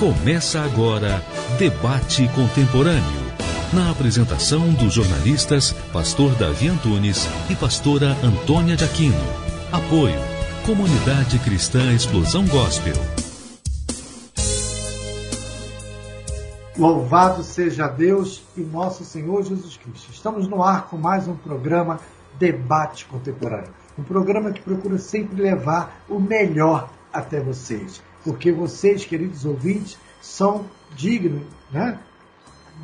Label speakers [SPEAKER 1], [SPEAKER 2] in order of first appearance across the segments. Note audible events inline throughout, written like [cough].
[SPEAKER 1] Começa agora Debate Contemporâneo. Na apresentação dos jornalistas Pastor Davi Antunes e Pastora Antônia de Aquino. Apoio Comunidade Cristã Explosão Gospel.
[SPEAKER 2] Louvado seja Deus e nosso Senhor Jesus Cristo. Estamos no ar com mais um programa Debate Contemporâneo. Um programa que procura sempre levar o melhor até vocês porque vocês, queridos ouvintes, são dignos né,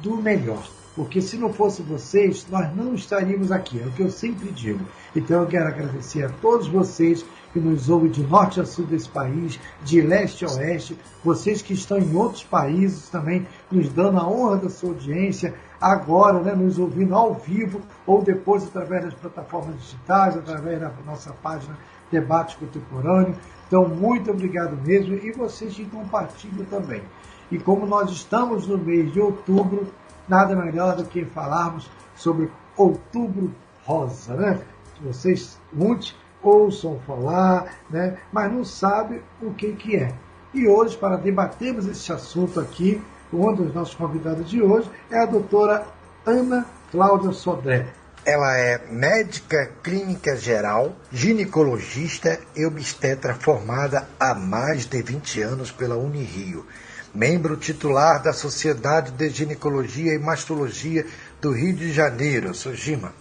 [SPEAKER 2] do melhor. Porque se não fosse vocês, nós não estaríamos aqui, é o que eu sempre digo. Então eu quero agradecer a todos vocês que nos ouvem de norte a sul desse país, de leste a oeste, vocês que estão em outros países também, nos dando a honra da sua audiência, agora, né, nos ouvindo ao vivo ou depois através das plataformas digitais, através da nossa página Debate Contemporâneo. Então, muito obrigado mesmo e vocês que compartilham também. E como nós estamos no mês de outubro, nada melhor do que falarmos sobre Outubro Rosa, né? Vocês muitos ouçam falar, né? Mas não sabem o que, que é. E hoje, para debatermos esse assunto aqui, um dos nossos convidados de hoje é a doutora Ana Cláudia Sodré.
[SPEAKER 3] Ela é médica clínica geral, ginecologista e obstetra formada há mais de 20 anos pela Unirio, membro titular da Sociedade de Ginecologia e Mastologia do Rio de Janeiro, SOGIMA,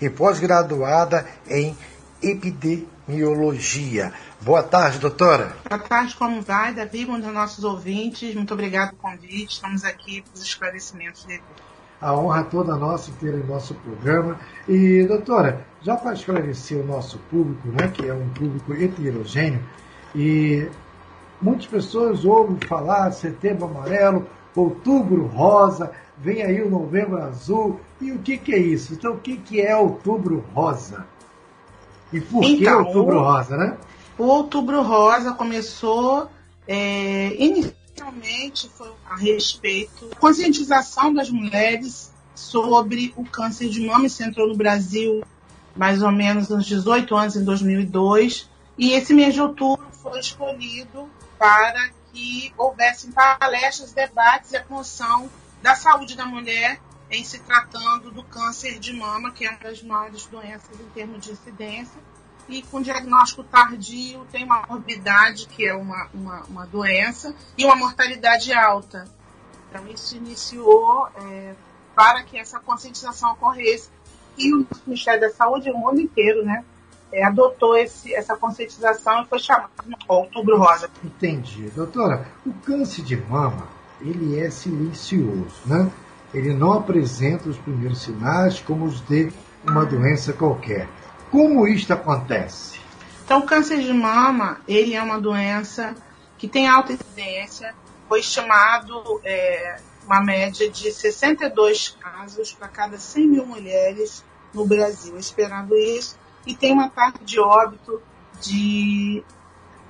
[SPEAKER 3] e pós-graduada em epidemiologia. Boa tarde, doutora.
[SPEAKER 4] Boa tarde, como vai, Davi, um dos nossos ouvintes. Muito obrigado pelo convite. Estamos aqui para os esclarecimentos dele
[SPEAKER 2] a honra toda nossa ter em nosso programa. E, doutora, já para esclarecer o nosso público, né, que é um público heterogêneo, e muitas pessoas ouvem falar setembro amarelo, outubro rosa, vem aí o novembro azul, e o que, que é isso? Então, o que, que é outubro rosa? E por então, que outubro rosa, né?
[SPEAKER 4] O outubro rosa começou é, inicialmente foi a respeito da conscientização das mulheres sobre o câncer de mama. Isso entrou no Brasil mais ou menos uns 18 anos, em 2002. E esse mês de outubro foi escolhido para que houvessem palestras, debates e a promoção da saúde da mulher em se tratando do câncer de mama, que é uma das maiores doenças em termos de incidência e com diagnóstico tardio tem uma morbidade, que é uma, uma, uma doença, e uma mortalidade alta. Então, isso iniciou é, para que essa conscientização ocorresse. E o Ministério da Saúde, o mundo inteiro, né, é, adotou esse, essa conscientização e foi chamado de Outubro Rosa.
[SPEAKER 2] Entendi. Doutora, o câncer de mama, ele é silencioso, né? Ele não apresenta os primeiros sinais como os de uma doença qualquer. Como isto acontece?
[SPEAKER 4] Então, o câncer de mama, ele é uma doença que tem alta incidência, foi estimado é, uma média de 62 casos para cada 100 mil mulheres no Brasil, esperando isso, e tem uma taxa de óbito de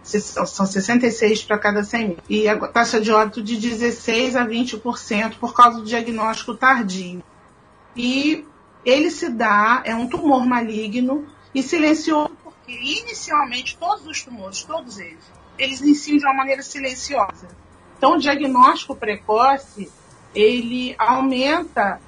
[SPEAKER 4] são 66 para cada 100 mil. E a taxa de óbito de 16 a 20% por causa do diagnóstico tardio. E ele se dá, é um tumor maligno e silencioso porque inicialmente todos os tumores, todos eles, eles iniciam de uma maneira silenciosa. Então o diagnóstico precoce, ele aumenta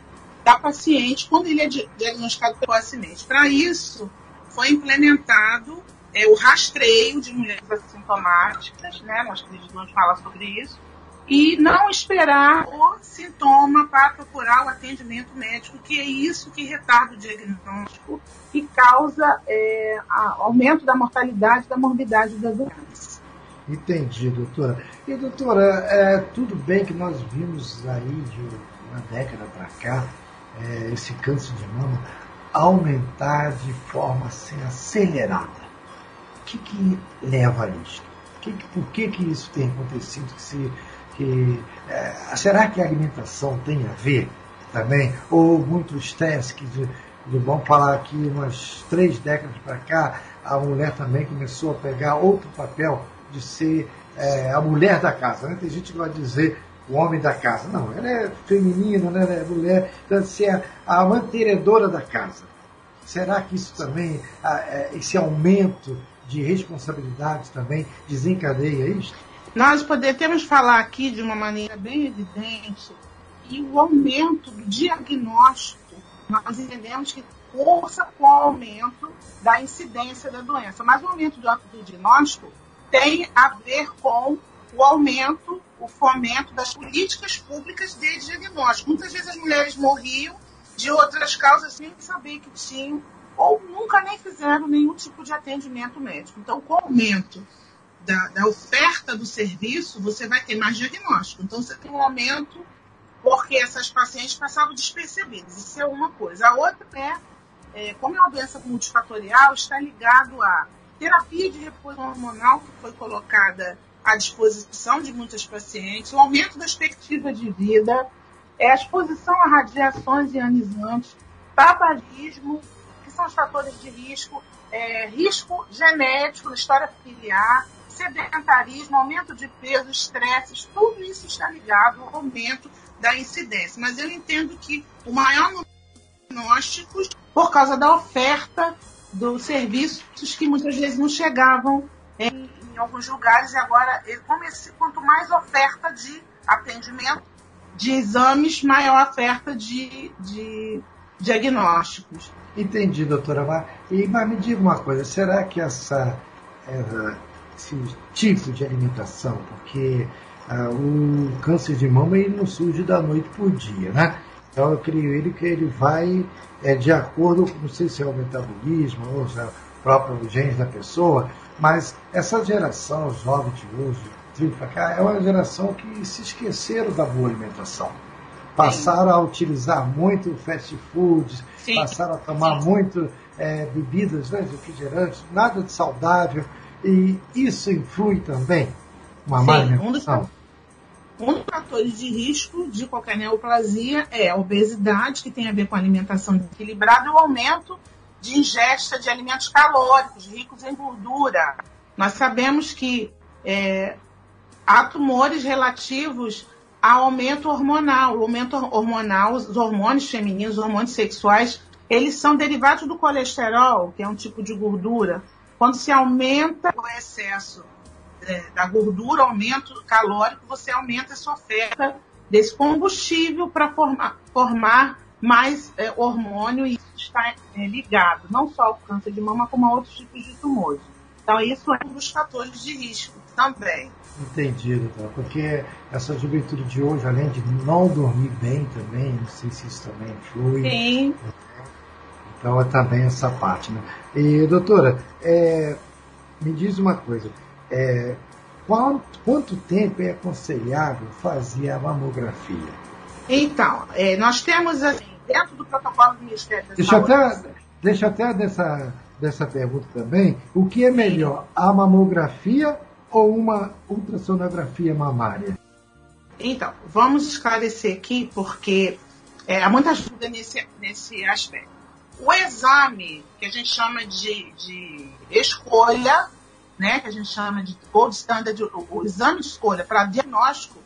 [SPEAKER 4] da paciente quando ele é diagnosticado precocemente. Para isso, foi implementado é, o rastreio de mulheres assintomáticas, né? Nós vamos falar sobre isso e não esperar o sintoma para procurar o atendimento médico, que é isso que retarda o diagnóstico e causa é, aumento da mortalidade da morbidade das doenças.
[SPEAKER 2] Entendi, doutora. E, doutora, é, tudo bem que nós vimos aí de uma década para cá é, esse câncer de mama aumentar de forma assim, acelerada. O que, que leva a isso? Que, por que, que isso tem acontecido? Que se que é, será que a alimentação tem a ver também? Ou muito estresse, que de, de, vamos falar aqui umas três décadas para cá, a mulher também começou a pegar outro papel de ser é, a mulher da casa. Né? Tem gente que vai dizer o homem da casa. Não, ela é feminina, né? ela é mulher, então ser a, a mantenedora da casa. Será que isso também, é, esse aumento de responsabilidades também desencadeia isso?
[SPEAKER 4] Nós podemos falar aqui de uma maneira bem evidente que o aumento do diagnóstico, nós entendemos que força com o aumento da incidência da doença. Mas o aumento do, do diagnóstico tem a ver com o aumento, o fomento das políticas públicas de diagnóstico. Muitas vezes as mulheres morriam de outras causas sem saber que tinham ou nunca nem fizeram nenhum tipo de atendimento médico. Então, com o aumento da, da, oferta do serviço, você vai ter mais diagnóstico. Então, você tem um aumento porque essas pacientes passavam despercebidas. Isso é uma coisa. A outra é, é como é uma doença multifatorial, está ligado à terapia de reposição hormonal que foi colocada à disposição de muitas pacientes, o aumento da expectativa de vida, é a exposição a radiações ionizantes, tabagismo, que são os fatores de risco, é, risco genético, história familiar, sedentarismo, aumento de peso, estresses, tudo isso está ligado ao aumento da incidência. Mas eu entendo que o maior número de diagnósticos, por causa da oferta dos serviços que muitas vezes não chegavam em, em alguns lugares, e agora, como esse, quanto mais oferta de atendimento, de exames, maior oferta de, de diagnósticos.
[SPEAKER 2] Entendi, doutora Mar. E, mas me diga uma coisa, será que essa, essa tipo de alimentação, porque ah, o câncer de mama ele não surge da noite por dia, né? Então eu creio ele que ele vai é, de acordo, não sei se é o metabolismo ou se é o próprio genes da pessoa, mas essa geração jovem de hoje, é uma geração que se esqueceram da boa alimentação. Passaram a utilizar muito fast food, Sim. passaram a tomar Sim. muito é, bebidas né, refrigerantes, nada de saudável. E isso influi também uma Sim, má alimentação?
[SPEAKER 4] Um dos fatores de risco de qualquer neoplasia é a obesidade, que tem a ver com a alimentação desequilibrada, e o aumento de ingesta de alimentos calóricos, ricos em gordura. Nós sabemos que é, há tumores relativos ao aumento hormonal. O aumento hormonal, os hormônios femininos, os hormônios sexuais, eles são derivados do colesterol, que é um tipo de gordura. Quando se aumenta o excesso é, da gordura, aumento calórico, você aumenta essa oferta desse combustível para formar, formar mais é, hormônio e isso está é, ligado não só ao câncer de mama, como a outros tipos de tumores. Então, isso é um dos fatores de risco também.
[SPEAKER 2] Entendi, doutor. Porque essa juventude de hoje, além de não dormir bem também, não sei se isso também influi.
[SPEAKER 4] Sim.
[SPEAKER 2] Então é também essa parte. Né? E, doutora, é, me diz uma coisa. É, quanto, quanto tempo é aconselhável fazer a mamografia?
[SPEAKER 4] Então, é, nós temos, assim, dentro do protocolo do Ministério da
[SPEAKER 2] deixa
[SPEAKER 4] Saúde...
[SPEAKER 2] Até, deixa até dessa, dessa pergunta também. O que é melhor, a mamografia ou uma ultrassonografia mamária?
[SPEAKER 4] Então, vamos esclarecer aqui, porque é, há muitas dúvidas nesse, nesse aspecto. O exame que a gente chama de, de escolha, né, que a gente chama de gold standard, o, o exame de escolha para diagnóstico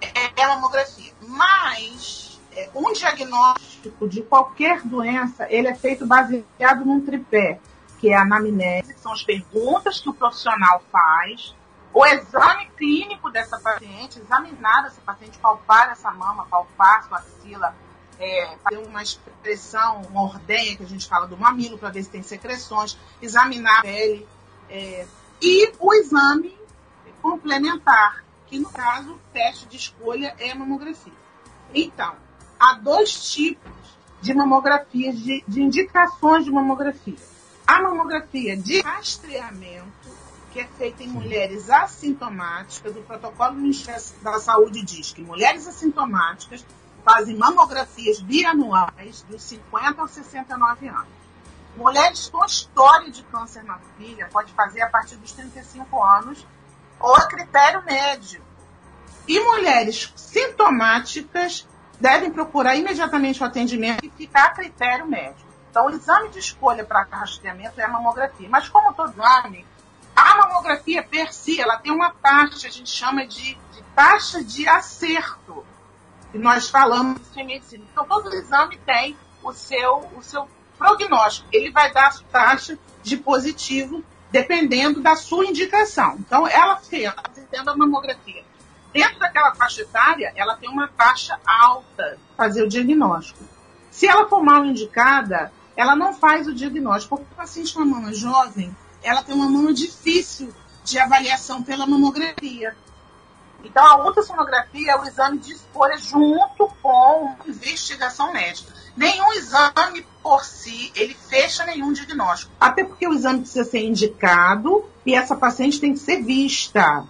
[SPEAKER 4] é, é a mamografia. Mas é, um diagnóstico de qualquer doença, ele é feito baseado num tripé, que é a anamnese, que são as perguntas que o profissional faz, o exame clínico dessa paciente, examinar essa paciente, palpar essa mama, palpar sua axila, é, fazer uma expressão, uma ordenha que a gente fala do mamilo para ver se tem secreções, examinar a pele é, e o exame complementar, que no caso, o teste de escolha é a mamografia. Então, há dois tipos de mamografias, de, de indicações de mamografia. A mamografia de rastreamento, que é feita em mulheres assintomáticas, o protocolo do Ministério da Saúde diz que mulheres assintomáticas fazem mamografias bianuais dos 50 aos 69 anos. Mulheres com história de câncer na filha pode fazer a partir dos 35 anos ou a critério médio. E mulheres sintomáticas devem procurar imediatamente o atendimento e ficar a critério médico. Então, o exame de escolha para rastreamento é a mamografia. Mas, como todo exame, a mamografia per si, ela tem uma taxa, a gente chama de, de taxa de acerto nós falamos em medicina. Então, todo exame tem o seu, o seu prognóstico. Ele vai dar a taxa de positivo dependendo da sua indicação. Então, ela fez, fazendo a mamografia. Dentro daquela faixa etária, ela tem uma taxa alta fazer o diagnóstico. Se ela for mal indicada, ela não faz o diagnóstico, porque o paciente com a mama jovem, ela tem uma mama difícil de avaliação pela mamografia. Então, a ultrassonografia é o exame de escolha junto com investigação médica. Nenhum exame por si, ele fecha nenhum diagnóstico. Até porque o exame precisa ser indicado e essa paciente tem que ser vista.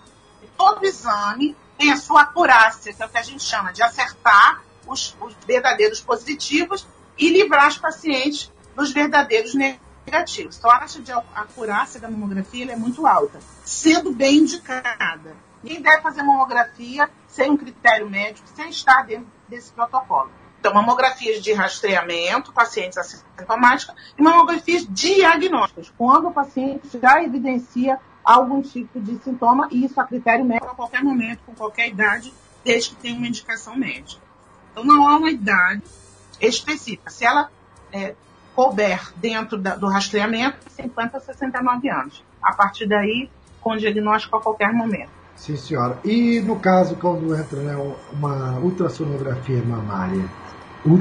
[SPEAKER 4] Todo exame tem a sua acurácia, que é o que a gente chama de acertar os, os verdadeiros positivos e livrar os pacientes dos verdadeiros negativos. Então, a taxa de acurácia da mamografia é muito alta, sendo bem indicada. Ninguém deve fazer mamografia sem um critério médico, sem estar dentro desse protocolo. Então, mamografias de rastreamento, pacientes assintomáticos, e mamografias diagnósticas, quando o paciente já evidencia algum tipo de sintoma, e isso a critério médico a qualquer momento, com qualquer idade, desde que tenha uma indicação médica. Então, não há uma idade específica. Se ela é, couber dentro da, do rastreamento, 50 a 69 anos. A partir daí, com diagnóstico a qualquer momento.
[SPEAKER 2] Sim, senhora. E no caso, quando entra né, uma ultrassonografia mamária?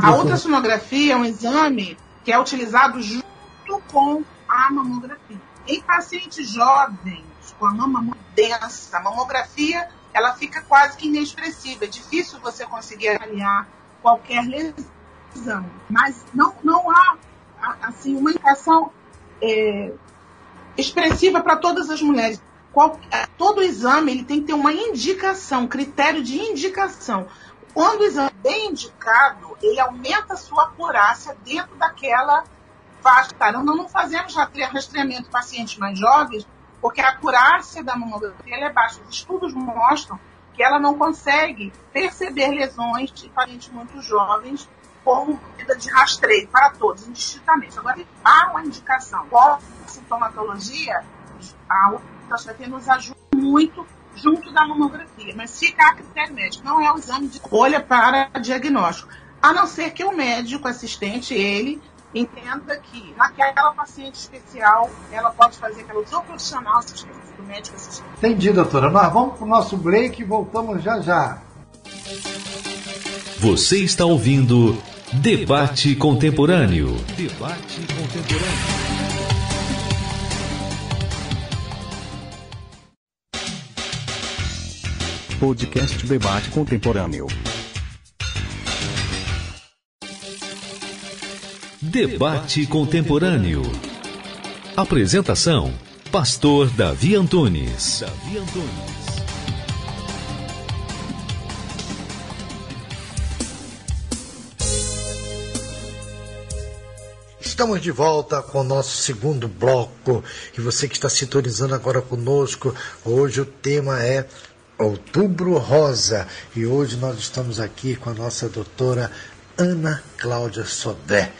[SPEAKER 4] A ultrassonografia é um exame que é utilizado junto com a mamografia. Em pacientes jovens, com a mama muito densa, a mamografia ela fica quase que inexpressiva. É difícil você conseguir avaliar qualquer lesão. Mas não, não há assim, uma indicação é, expressiva para todas as mulheres. Qual, todo exame ele tem que ter uma indicação, critério de indicação. Quando o exame é bem indicado, ele aumenta a sua acurácia dentro daquela faixa. Nós não fazemos rastreamento em pacientes mais jovens, porque a acurácia da mamografia é baixa. Os estudos mostram que ela não consegue perceber lesões de pacientes muito jovens como medida de rastreio para todos, indistintamente. Agora, há uma indicação. Qual a sintomatologia? A ultrassonografia nos ajuda muito junto da mamografia, mas fica a critério médico, não é o exame de escolha para diagnóstico. A não ser que o médico assistente, ele, entenda que naquela paciente especial, ela pode fazer aquela opção profissional do médico assistente.
[SPEAKER 2] Entendi, doutora. Nós vamos para o nosso break e voltamos já já.
[SPEAKER 1] Você está ouvindo Debate Contemporâneo. Debate Contemporâneo.
[SPEAKER 5] Podcast Debate Contemporâneo.
[SPEAKER 1] Debate Contemporâneo. Apresentação: Pastor Davi Antunes. Davi Antunes.
[SPEAKER 3] Estamos de volta com o nosso segundo bloco e você que está sintonizando agora conosco, hoje o tema é Outubro Rosa. E hoje nós estamos aqui com a nossa doutora Ana Cláudia Sodré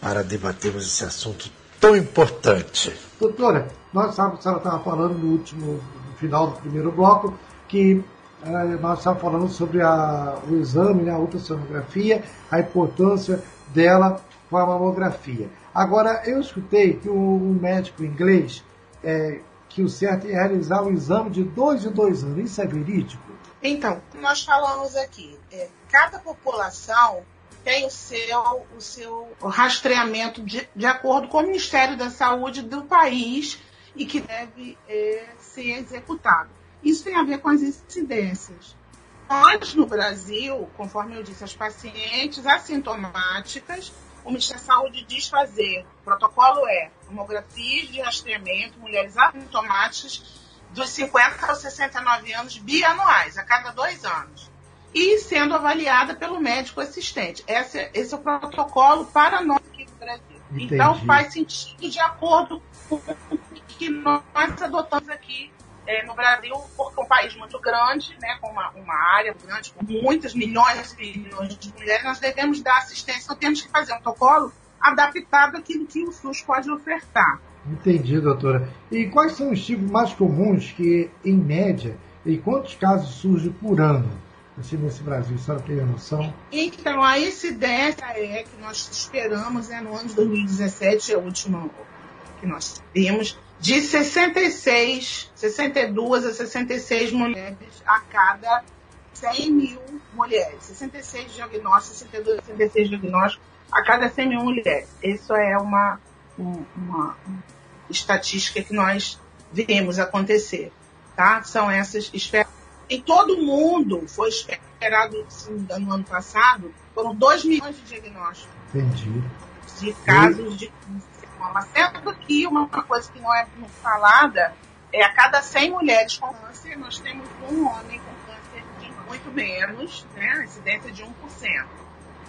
[SPEAKER 3] para debatermos esse assunto tão importante.
[SPEAKER 2] Doutora, nós sabemos, a senhora estava falando no último, no final do primeiro bloco, que eh, nós estávamos falando sobre a, o exame, né, a ultrassonografia, a importância dela com a mamografia. Agora, eu escutei que um médico inglês é, que o certo é realizar um exame de dois em dois anos. Isso é verídico?
[SPEAKER 4] Então, nós falamos aqui, é, cada população tem o seu, o seu rastreamento de, de acordo com o Ministério da Saúde do país e que deve é, ser executado. Isso tem a ver com as incidências. Nós, no Brasil, conforme eu disse, as pacientes assintomáticas o Ministério da Saúde diz fazer. O protocolo é tomografias de rastreamento, mulheres assintomáticas dos 50 aos 69 anos bianuais, a cada dois anos. E sendo avaliada pelo médico assistente. Esse, esse é o protocolo para nós aqui no Brasil. Entendi. Então faz sentido de acordo com o que nós adotamos aqui é, no Brasil, porque é um país muito grande, né, com uma, uma área grande, com muitas milhões e milhões de mulheres, nós devemos dar assistência, então temos que fazer um protocolo adaptado àquilo que o SUS pode ofertar.
[SPEAKER 2] Entendi, doutora. E quais são os tipos mais comuns que, em média, e quantos casos surgem por ano? Assim, nesse Brasil, só tem a noção?
[SPEAKER 4] Então, a incidência é que nós esperamos é no ano de 2017, é o último que nós temos, de 66, 62 a 66 mulheres a cada 100 mil mulheres. 66 diagnósticos, 62 a 66 diagnósticos a cada 100 mil mulheres. Isso é uma, uma, estatística que nós vemos acontecer. Tá? São essas esferas. Em todo mundo foi esperado, engano, no ano passado, foram 2 milhões de diagnósticos.
[SPEAKER 2] Entendi.
[SPEAKER 4] De casos de câncer. Sendo que uma coisa que não é falada é a cada 100 mulheres com câncer, nós temos um homem com câncer de muito menos, né? Incidência de 1%.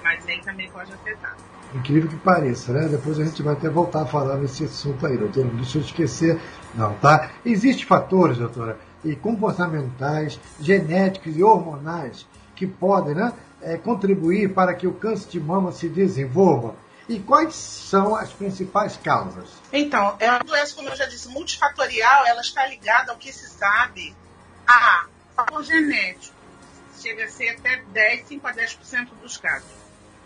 [SPEAKER 4] Mas aí também pode afetar.
[SPEAKER 2] Incrível que pareça, né? Depois a gente vai até voltar a falar nesse assunto aí, doutora. Não deixa eu esquecer, não, tá? Existem fatores, doutora, e comportamentais, genéticos e hormonais que podem né, é, contribuir para que o câncer de mama se desenvolva. E quais são as principais causas?
[SPEAKER 4] Então, é uma doença, como eu já disse, multifatorial, ela está ligada ao que se sabe a fator genético. Chega a ser até 10, 5 a 10% dos casos.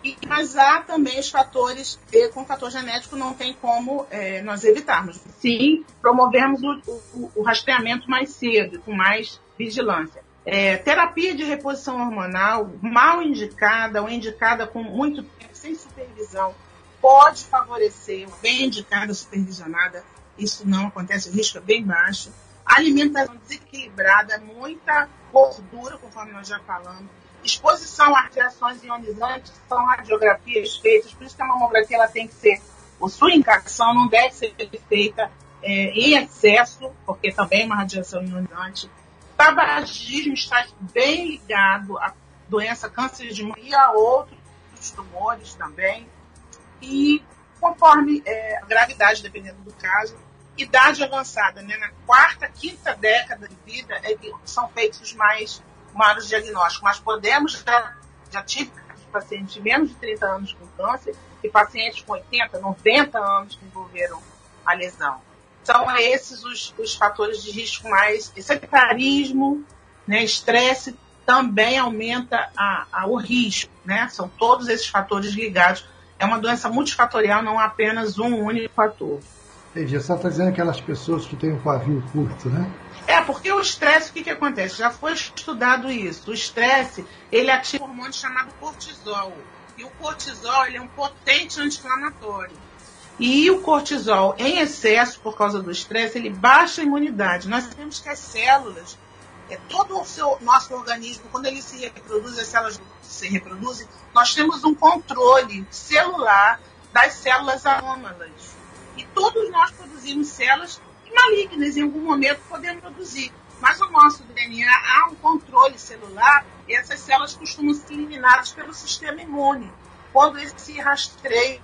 [SPEAKER 4] E, mas há também os fatores, e com fator genético não tem como é, nós evitarmos. Sim, promovemos o, o, o, rastreamento mais cedo, com mais vigilância. É, terapia de reposição hormonal mal indicada ou indicada com muito tempo, sem supervisão, pode favorecer, bem indicada, supervisionada, isso não acontece, o risco é bem baixo. Alimentação desequilibrada, muita gordura, conforme nós já falamos, exposição a radiações ionizantes são radiografias feitas, por isso que a mamografia ela tem que ser, a sua indicação não deve ser feita é, em excesso, porque também é uma radiação ionizante. Tabagismo está bem ligado à doença câncer de mama e a outros tumores também. E conforme é, a gravidade, dependendo do caso, idade avançada, né, na quarta, quinta década de vida, é que são feitos os mais maiores diagnósticos, mas podemos, já, já tive pacientes de menos de 30 anos com câncer e pacientes com 80, 90 anos que desenvolveram a lesão. São esses os, os fatores de risco mais. Sedentarismo, né, estresse também aumenta a, a, o risco. Né? São todos esses fatores ligados. É uma doença multifatorial, não apenas um único fator.
[SPEAKER 2] Entendi. Você está dizendo aquelas pessoas que têm um pavio curto, né?
[SPEAKER 4] É, porque o estresse, o que, que acontece? Já foi estudado isso. O estresse, ele ativa um hormônio chamado cortisol. E o cortisol, ele é um potente anti-inflamatório. E o cortisol em excesso, por causa do estresse, ele baixa a imunidade. Nós sabemos que as células, é, todo o seu, nosso organismo, quando ele se reproduz, as células se reproduzem, nós temos um controle celular das células anômalas. E todos nós produzimos células malignas em algum momento podemos produzir. Mas o nosso DNA há um controle celular e essas células costumam ser eliminadas pelo sistema imune. Quando esse rastreio,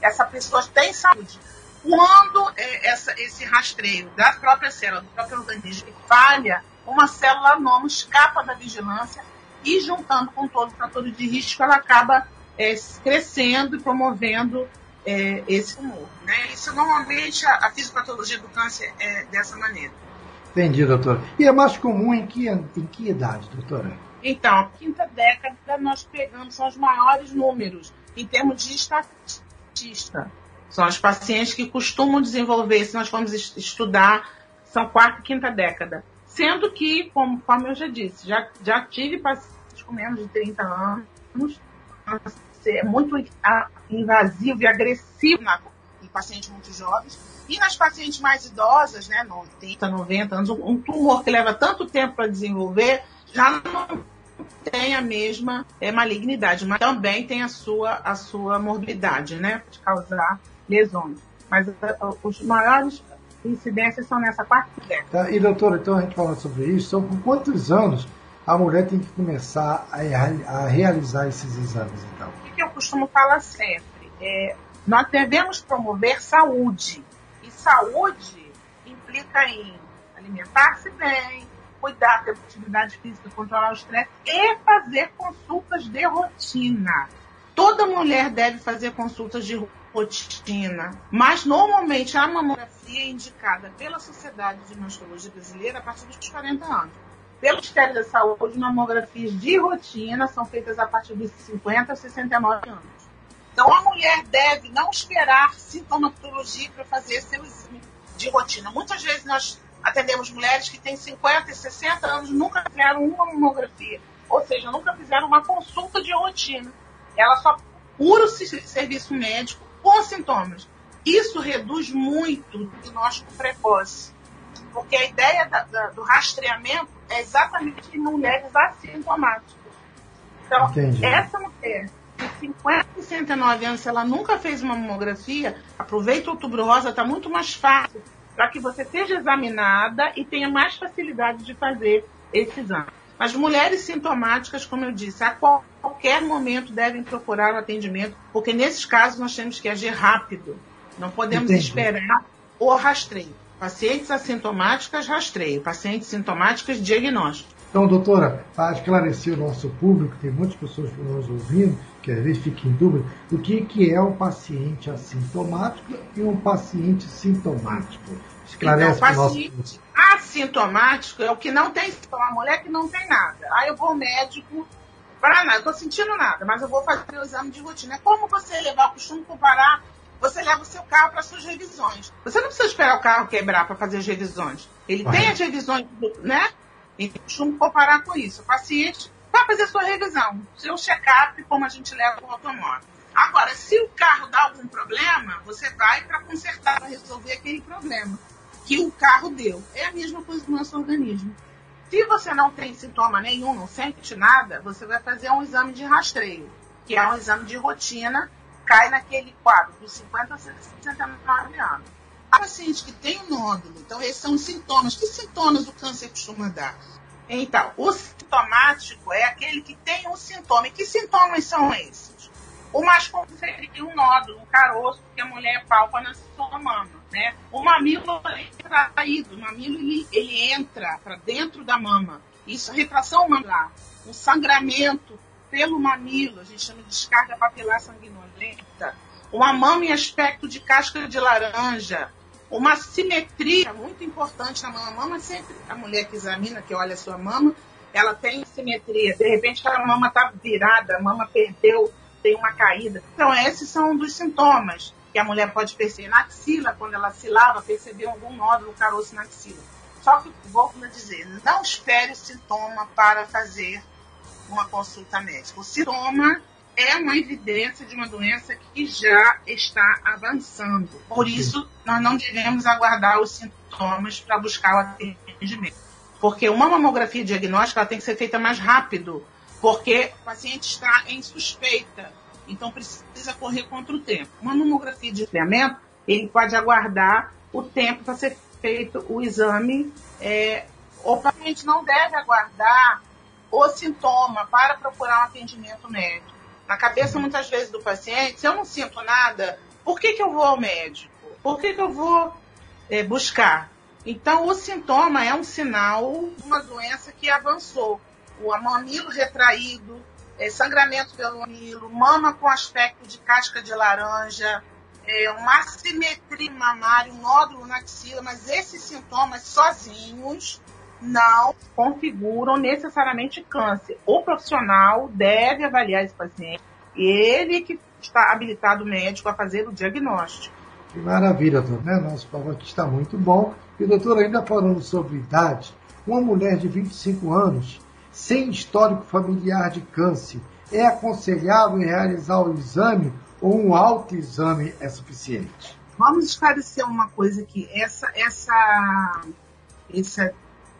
[SPEAKER 4] essa pessoa tem saúde. Quando é, essa, esse rastreio da própria célula, do próprio organismo, falha, uma célula anômala escapa da vigilância e juntando com todos os fatores de risco, ela acaba é, crescendo e promovendo é, esse tumor. Né? Isso normalmente a, a fisiopatologia do câncer é dessa maneira.
[SPEAKER 2] Entendi, doutora. E é mais comum em que, em que idade, doutora?
[SPEAKER 4] Então, quinta década nós pegamos, são os maiores números em termos de estatística. São os pacientes que costumam desenvolver, se nós formos estudar, são quarta e quinta década. Sendo que, como, como eu já disse, já, já tive pacientes com menos de 30 anos, é muito invasivo e agressivo na, em pacientes muito jovens. E nas pacientes mais idosas, né, 80, 90 anos, um tumor que leva tanto tempo para desenvolver, já não tem a mesma é, malignidade, mas também tem a sua, a sua morbidade, né, de causar lesões. Mas os maiores incidências são nessa quarta década.
[SPEAKER 2] Tá, e doutora, então a gente fala sobre isso, são por quantos anos a mulher tem que começar a, a realizar esses exames, então?
[SPEAKER 4] que eu costumo falar sempre? É, nós devemos promover saúde. E saúde implica em alimentar-se bem, cuidar da atividade física, controlar o estresse e fazer consultas de rotina. Toda mulher deve fazer consultas de rotina, mas normalmente a mamografia é indicada pela Sociedade de Mastologia Brasileira a partir dos 40 anos pelo Ministério da Saúde, mamografias de rotina são feitas a partir dos 50 a 69 anos. Então, a mulher deve não esperar sintomatologia para fazer seu exame de rotina. Muitas vezes nós atendemos mulheres que têm 50 e 60 anos, nunca fizeram uma mamografia, ou seja, nunca fizeram uma consulta de rotina. Ela só procura o serviço médico com sintomas. Isso reduz muito o diagnóstico precoce, porque a ideia da, da, do rastreamento é exatamente em mulheres assintomáticas. Então, Entendi. essa mulher de 50 e 69 anos, se ela nunca fez uma mamografia, aproveita o outubro rosa, está muito mais fácil para que você seja examinada e tenha mais facilidade de fazer esse exame. As mulheres sintomáticas, como eu disse, a qualquer momento devem procurar o atendimento, porque nesses casos nós temos que agir rápido. Não podemos Entendi. esperar o rastreio. Pacientes assintomáticas, rastreio. Pacientes sintomáticas, diagnóstico.
[SPEAKER 2] Então, doutora, para esclarecer o nosso público, tem muitas pessoas nos ouvindo, que às vezes ficam em dúvida, o que, que é um paciente assintomático e um paciente sintomático.
[SPEAKER 4] Esclarece então, o paciente nosso... assintomático é o que não tem sintoma, a mulher que não tem nada. Aí eu vou ao médico, para nada, estou sentindo nada, mas eu vou fazer o exame de rotina. É como você levar, o costume comparar, você leva o seu carro para suas revisões. Você não precisa esperar o carro quebrar para fazer as revisões. Ele tem as revisões, né? E costumo comparar com isso. O paciente vai fazer sua revisão, seu check-up, como a gente leva o automóvel. Agora, se o carro dá algum problema, você vai para consertar, para resolver aquele problema que o carro deu. É a mesma coisa do nosso organismo. Se você não tem sintoma nenhum, não sente nada, você vai fazer um exame de rastreio, que é um exame de rotina, cai naquele quadro dos 50 a 69 anos. A paciente que tem um nódulo, então esses são os sintomas. Que sintomas o câncer costuma dar? Então, o sintomático é aquele que tem um sintoma. E que sintomas são esses? O mais comum seria um nódulo, um caroço que a mulher palpa na sua mama. Né? O mamilo é retraído, o mamilo ele, ele entra para dentro da mama. Isso é retração mamular. Um sangramento pelo mamilo, a gente chama de descarga papilar sanguinolenta. Uma mama em aspecto de casca de laranja, uma simetria muito importante na mama. A mama sempre, a mulher que examina, que olha a sua mama, ela tem simetria. De repente a mama está virada, a mama perdeu, tem uma caída. Então esses são um dos sintomas que a mulher pode perceber na axila, quando ela se lava, perceber algum nódulo caroço na axila. Só que, volto a dizer, não espere o sintoma para fazer uma consulta médica. O sintoma é uma evidência de uma doença que já está avançando. Por isso, nós não devemos aguardar os sintomas para buscar o atendimento. Porque uma mamografia diagnóstica tem que ser feita mais rápido, porque o paciente está em suspeita. Então, precisa correr contra o tempo. Uma mamografia de rastreamento, ele pode aguardar o tempo para ser feito o exame. É, o paciente não deve aguardar o sintoma para procurar um atendimento médico na cabeça muitas vezes do paciente, se eu não sinto nada, por que, que eu vou ao médico? Por que, que eu vou é, buscar? Então, o sintoma é um sinal de uma doença que avançou. O mamilo retraído, é, sangramento pelo mamilo, mama com aspecto de casca de laranja, é, uma assimetria mamária, um nódulo na axila, mas esses sintomas sozinhos não configuram necessariamente câncer. O profissional deve avaliar esse paciente. Ele que está habilitado médico a fazer o diagnóstico.
[SPEAKER 2] Que maravilha, doutor. Né? Nosso papo aqui está muito bom. E, doutor, ainda falando sobre idade, uma mulher de 25 anos, sem histórico familiar de câncer, é aconselhável realizar o exame ou um autoexame é suficiente?
[SPEAKER 4] Vamos esclarecer uma coisa aqui. Essa, essa, essa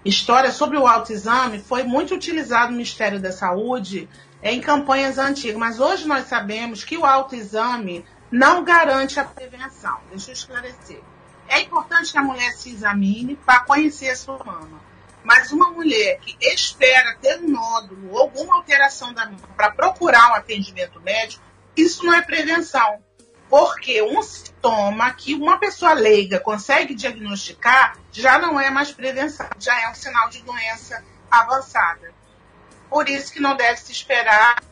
[SPEAKER 4] história sobre o autoexame foi muito utilizado no Ministério da Saúde em campanhas antigas, mas hoje nós sabemos que o autoexame não garante a prevenção. Deixa eu esclarecer. É importante que a mulher se examine para conhecer a sua mama. Mas uma mulher que espera ter um nódulo ou alguma alteração da para procurar um atendimento médico, isso não é prevenção. Porque um sintoma que uma pessoa leiga consegue diagnosticar já não é mais prevenção, já é um sinal de doença avançada. Por isso que não deve se esperar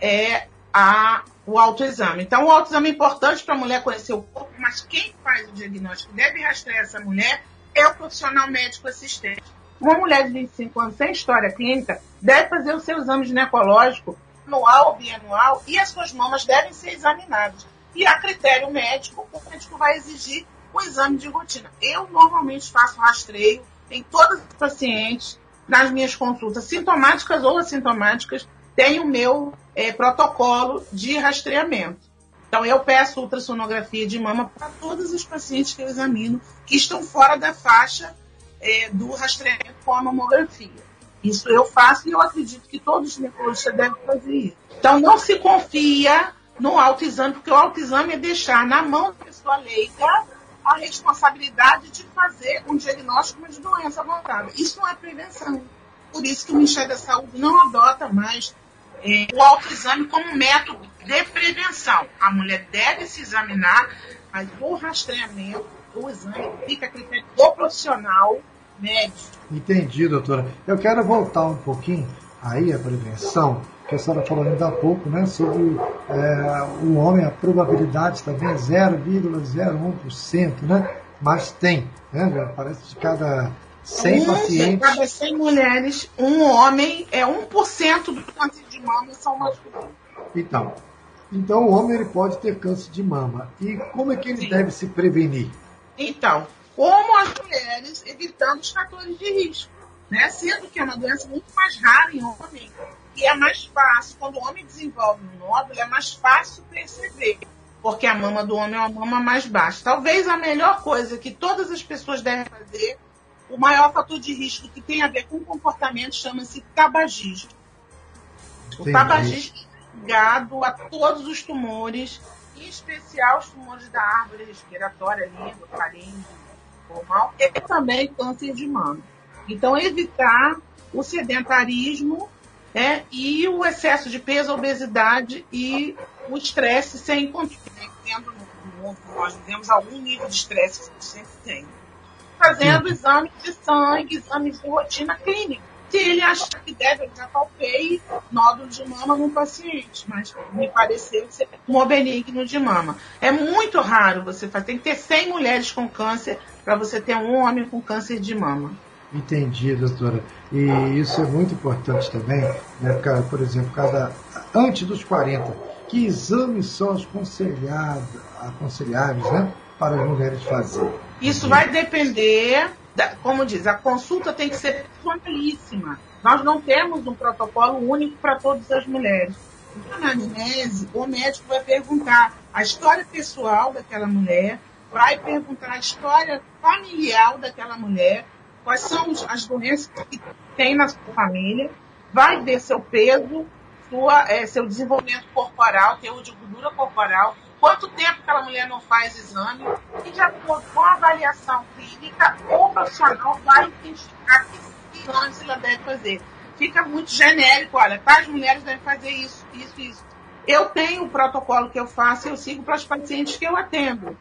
[SPEAKER 4] é, a, o autoexame. Então, o autoexame é importante para a mulher conhecer o corpo, mas quem faz o diagnóstico deve rastrear essa mulher é o profissional médico assistente. Uma mulher de 25 anos sem história clínica deve fazer o seu exame ginecológico anual ou bianual e as suas mamas devem ser examinadas. E a critério médico, o médico vai exigir o exame de rotina. Eu normalmente faço rastreio em todas as pacientes nas minhas consultas, sintomáticas ou assintomáticas, tem o meu é, protocolo de rastreamento. Então, eu peço ultrassonografia de mama para todos os pacientes que eu examino que estão fora da faixa é, do rastreamento com a mamografia. Isso eu faço e eu acredito que todos os ginecologistas devem fazer isso. Então, não se confia no autoexame, porque o autoexame é deixar na mão da pessoa leiga a responsabilidade de fazer um diagnóstico de doença avançada. Isso não é prevenção. Por isso que o Ministério da Saúde não adota mais é, o autoexame como método de prevenção. A mulher deve se examinar, mas o rastreamento, o exame, fica a critério do profissional médico.
[SPEAKER 2] Entendi, doutora. Eu quero voltar um pouquinho aí a prevenção, que a senhora falou ainda há pouco, né, sobre é, o homem, a probabilidade também é 0,01%, né? Mas tem, né? Parece de cada 100 um, pacientes.
[SPEAKER 4] Cada 100 mulheres, um homem é 1% do câncer de mama são masculinos.
[SPEAKER 2] Então, então o homem ele pode ter câncer de mama. E como é que ele Sim. deve se prevenir?
[SPEAKER 4] Então, como as mulheres, evitando os fatores de risco. Né? Sendo que é uma doença muito mais rara em homem, e é mais fácil, quando o homem desenvolve um nódulo, é mais fácil perceber, porque a mama do homem é uma mama mais baixa. Talvez a melhor coisa que todas as pessoas devem fazer, o maior fator de risco que tem a ver com o comportamento chama-se tabagismo. O tabagismo é ligado a todos os tumores, em especial os tumores da árvore respiratória, língua, faringe, pulmão, e também câncer de mama. Então, evitar o sedentarismo é, e o excesso de peso, a obesidade e o estresse sem controle. Tendo no mundo, nós vivemos algum nível de estresse que a gente sempre tem. Fazendo exames de sangue, exames de rotina clínica se ele achar que deve, eu já palpei nódulo de mama num paciente, mas me pareceu ser um benigno de mama. É muito raro você fazer, tem que ter 100 mulheres com câncer para você ter um homem com câncer de mama.
[SPEAKER 2] Entendi, doutora. E isso é muito importante também, né? por exemplo, cada, antes dos 40, que exames são aconselhados, aconselháveis né, para as mulheres fazer?
[SPEAKER 4] Isso vai depender como diz, a consulta tem que ser personalíssima. Nós não temos um protocolo único para todas as mulheres. Na anamnese, o médico vai perguntar a história pessoal daquela mulher, vai perguntar a história familiar daquela mulher, quais são as doenças que tem na sua família, vai ver seu peso, sua, é, seu desenvolvimento corporal, teor de gordura corporal, quanto tempo aquela mulher não faz exame, e de acordo com a avaliação clínica, o profissional vai identificar que exames ela deve fazer. Fica muito genérico, olha, tais mulheres devem fazer isso, isso, isso. Eu tenho o protocolo que eu faço eu sigo para os pacientes que eu atendo.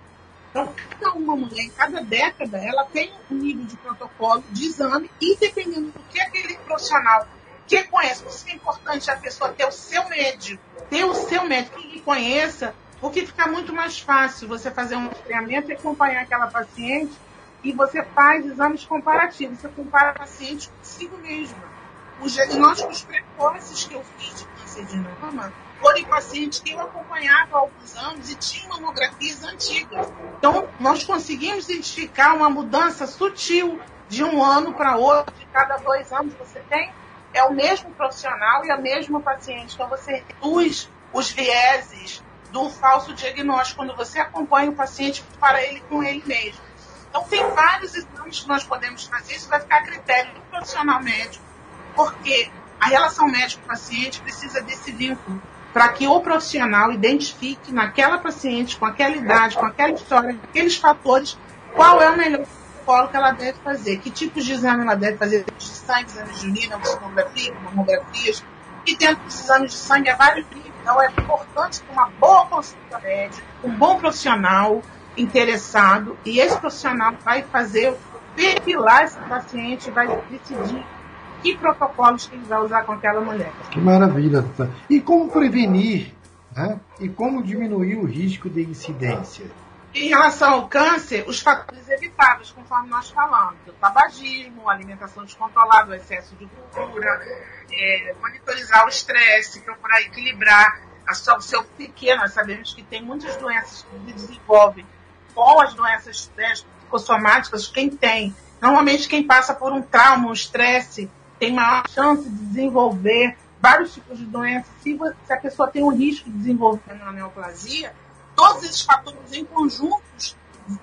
[SPEAKER 4] Então, cada uma mulher, em cada década, ela tem um nível de protocolo de exame e dependendo do que aquele profissional que conhece, por isso é importante a pessoa ter o seu médico, ter o seu médico que lhe conheça, porque fica muito mais fácil você fazer um treinamento e acompanhar aquela paciente e você faz exames comparativos. Você compara a paciente consigo mesma. Os diagnósticos precoces que eu fiz de câncer de mama foram em pacientes que eu acompanhava há alguns anos e tinham mamografias antigas. Então, nós conseguimos identificar uma mudança sutil de um ano para outro, de cada dois anos você tem. É o mesmo profissional e a mesma paciente. Então, você reduz os vieses, do falso diagnóstico, quando você acompanha o paciente para ele com ele mesmo. Então, tem vários exames que nós podemos fazer, isso vai ficar a critério do profissional médico, porque a relação médico-paciente precisa desse vínculo para que o profissional identifique naquela paciente, com aquela idade, com aquela história, aqueles fatores, qual é o melhor protocolo que ela deve fazer, que tipos de exame ela deve fazer, de sangue, exames de urina, sonografia, mamografias, e dentro dos exames de sangue há vários então é importante uma boa consulta médica, um bom profissional interessado, e esse profissional vai fazer, perfilar esse paciente, vai decidir que protocolos que ele vai usar com aquela mulher.
[SPEAKER 2] Que maravilha. E como prevenir né? e como diminuir o risco de incidência?
[SPEAKER 4] Em relação ao câncer, os fatores evitáveis, conforme nós falamos, o tabagismo, alimentação descontrolada, o excesso de gordura, é, monitorizar o estresse, procurar equilibrar a sua, o seu pequeno. Nós sabemos que tem muitas doenças que se desenvolvem com as doenças né, psicossomáticas, quem tem. Normalmente quem passa por um trauma, um estresse, tem maior chance de desenvolver vários tipos de doenças. Se, se a pessoa tem um risco de desenvolver uma neoplasia, todos esses fatores em conjuntos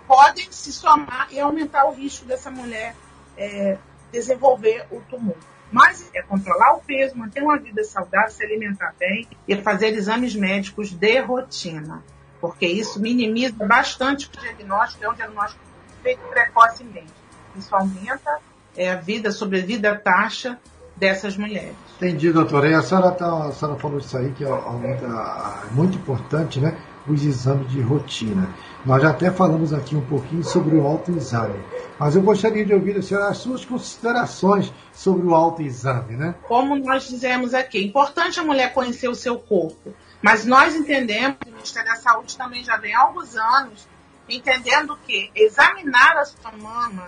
[SPEAKER 4] podem se somar e aumentar o risco dessa mulher é, desenvolver o tumor. Mas é controlar o peso, manter uma vida saudável, se alimentar bem e fazer exames médicos de rotina. Porque isso minimiza bastante o diagnóstico, é um diagnóstico feito precocemente. Isso aumenta é, a vida, sobrevida, a taxa dessas mulheres.
[SPEAKER 2] Entendi, doutora. E a senhora, tá, a senhora falou isso aí, que é muito importante, né? Os exames de rotina. Nós já até falamos aqui um pouquinho sobre o autoexame. Mas eu gostaria de ouvir, senhora, as suas considerações sobre o autoexame, né?
[SPEAKER 4] Como nós dizemos aqui, é importante a mulher conhecer o seu corpo. Mas nós entendemos, o Ministério da Saúde também já vem há alguns anos, entendendo que examinar a sua mama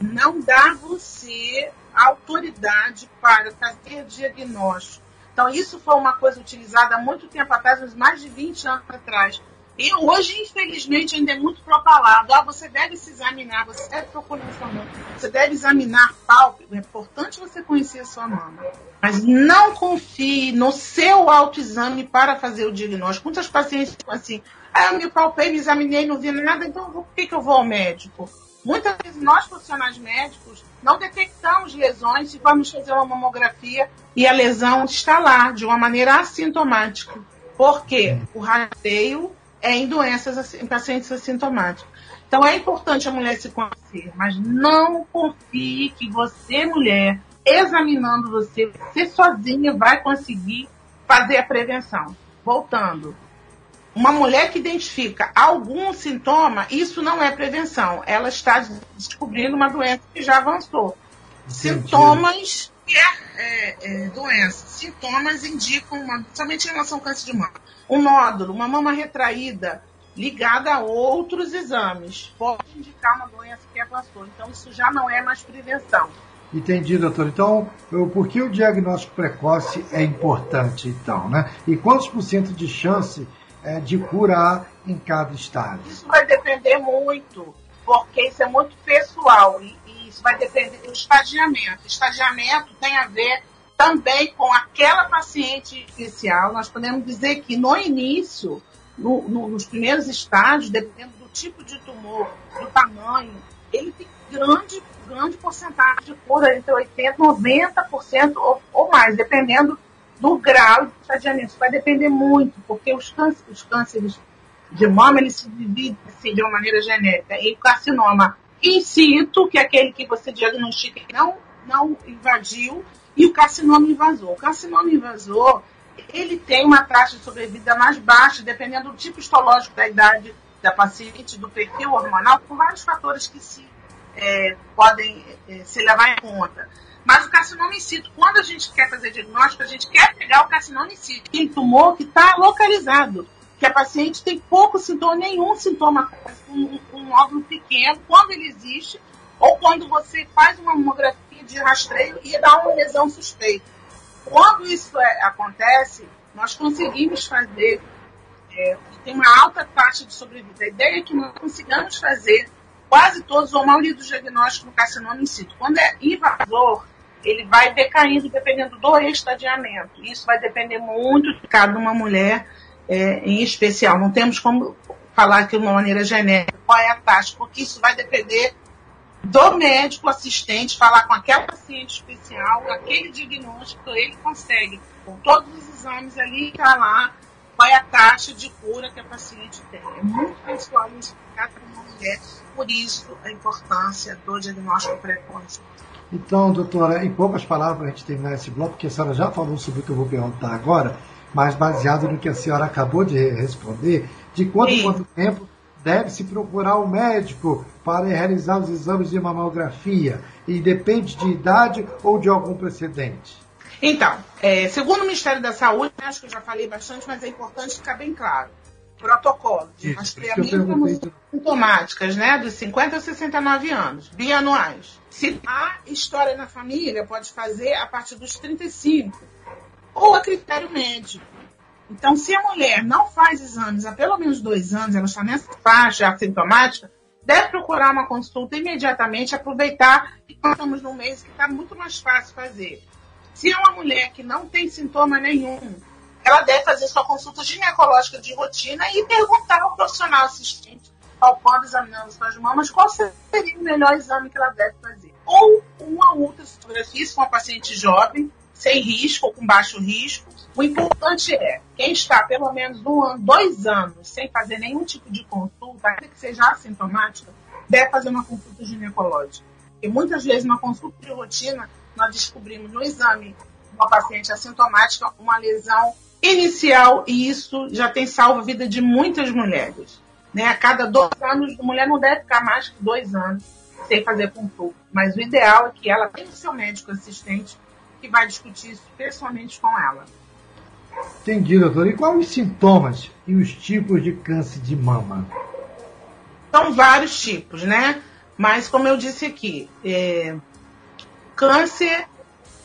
[SPEAKER 4] não dá você autoridade para fazer diagnóstico. Então, isso foi uma coisa utilizada há muito tempo atrás, mais de 20 anos atrás, e hoje, infelizmente, ainda é muito propalado. Ah, você deve se examinar, você deve procurar sua mama, você deve examinar pálpebra. É importante você conhecer a sua mama. Mas não confie no seu autoexame para fazer o diagnóstico. Muitas pacientes ficam assim, ah, eu me palpei, me examinei, não vi nada, então por que, que eu vou ao médico? Muitas vezes nós, profissionais médicos, não detectamos lesões e vamos fazer uma mamografia e a lesão está lá, de uma maneira assintomática. Porque o rastreio é em doenças, em pacientes assintomáticos. Então é importante a mulher se conhecer, mas não confie que você, mulher, examinando você, você sozinha vai conseguir fazer a prevenção. Voltando, uma mulher que identifica algum sintoma, isso não é prevenção. Ela está descobrindo uma doença que já avançou. Entendi. Sintomas é, é, é, doença. Sintomas indicam, uma, somente em relação ao câncer de mama um nódulo, uma mama retraída, ligada a outros exames, pode indicar uma doença que avançou. Então, isso já não é mais prevenção.
[SPEAKER 2] Entendi, doutor. Então, eu, por que o diagnóstico precoce é importante, então, né? E quantos por cento de chance é, de curar em cada estágio?
[SPEAKER 4] Isso vai depender muito, porque isso é muito pessoal e, e isso vai depender do estadiamento. Estadiamento tem a ver também com aquela paciente inicial, nós podemos dizer que no início, no, no, nos primeiros estágios, dependendo do tipo de tumor, do tamanho, ele tem grande, grande porcentagem de cura, entre 80% e 90% ou, ou mais, dependendo do grau de estadiamento. Vai depender muito, porque os cânceres, os cânceres de mama, eles se dividem assim, de uma maneira genérica. E o carcinoma in situ, que é aquele que você diagnostica e não, não invadiu, e o carcinoma invasor. O carcinoma invasor, ele tem uma taxa de sobrevida mais baixa, dependendo do tipo histológico da idade da paciente, do perfil hormonal, com vários fatores que se é, podem é, se levar em conta. Mas o carcinoma in situ, quando a gente quer fazer diagnóstico, a gente quer pegar o carcinoma in situ, tem tumor que está localizado, que a paciente tem pouco sintoma, nenhum sintoma, um, um nódulo pequeno, quando ele existe, ou quando você faz uma mamografia de rastreio e dá uma lesão suspeita. Quando isso é, acontece, nós conseguimos fazer, é, tem uma alta taxa de sobrevida. A ideia é que nós consigamos fazer quase todos, ou a maioria dos diagnósticos no carcinoma in situ. Quando é invasor, ele vai decaindo dependendo do estadiamento. Isso vai depender muito de cada uma mulher é, em especial. Não temos como falar aqui de uma maneira genérica qual é a taxa, porque isso vai depender do médico assistente falar com aquela paciente especial, aquele diagnóstico, ele consegue, com todos os exames ali, lá qual é a taxa de cura que a paciente tem. É muito pessoal isso para uma mulher, por isso a importância do diagnóstico precoce.
[SPEAKER 2] Então, doutora, em poucas palavras, para a gente terminar esse bloco, porque a senhora já falou sobre o que eu vou perguntar agora, mas baseado no que a senhora acabou de responder, de quanto Sim. quanto tempo deve-se procurar o um médico para realizar os exames de mamografia e depende de idade ou de algum precedente?
[SPEAKER 4] Então, é, segundo o Ministério da Saúde, acho que eu já falei bastante, mas é importante ficar bem claro. Protocolo de Isso, rastreamento sintomáticas, né? Dos 50 a 69 anos, bianuais. Se há história na família, pode fazer a partir dos 35. Ou a critério médico. Então, se a mulher não faz exames há pelo menos dois anos, ela está nessa faixa assintomática, deve procurar uma consulta imediatamente, aproveitar que nós estamos num mês que está muito mais fácil fazer. Se é uma mulher que não tem sintoma nenhum, ela deve fazer sua consulta ginecológica de rotina e perguntar ao profissional assistente, palpando, examinando suas mamas, qual seria o melhor exame que ela deve fazer. Ou uma ultrassonografia, se for uma paciente jovem, sem risco ou com baixo risco. O importante é, quem está pelo menos um ano, dois anos sem fazer nenhum tipo de consulta, ainda que seja assintomática, deve fazer uma consulta ginecológica. Porque muitas vezes, na consulta de rotina, nós descobrimos no exame uma paciente assintomática uma lesão inicial e isso já tem salvo a vida de muitas mulheres. Né? A cada dois anos, a mulher não deve ficar mais que dois anos sem fazer consulta. Mas o ideal é que ela tenha o seu médico assistente que vai discutir isso pessoalmente com ela.
[SPEAKER 2] Entendi, doutor. E quais os sintomas e os tipos de câncer de mama?
[SPEAKER 4] São vários tipos, né? Mas, como eu disse aqui, é... câncer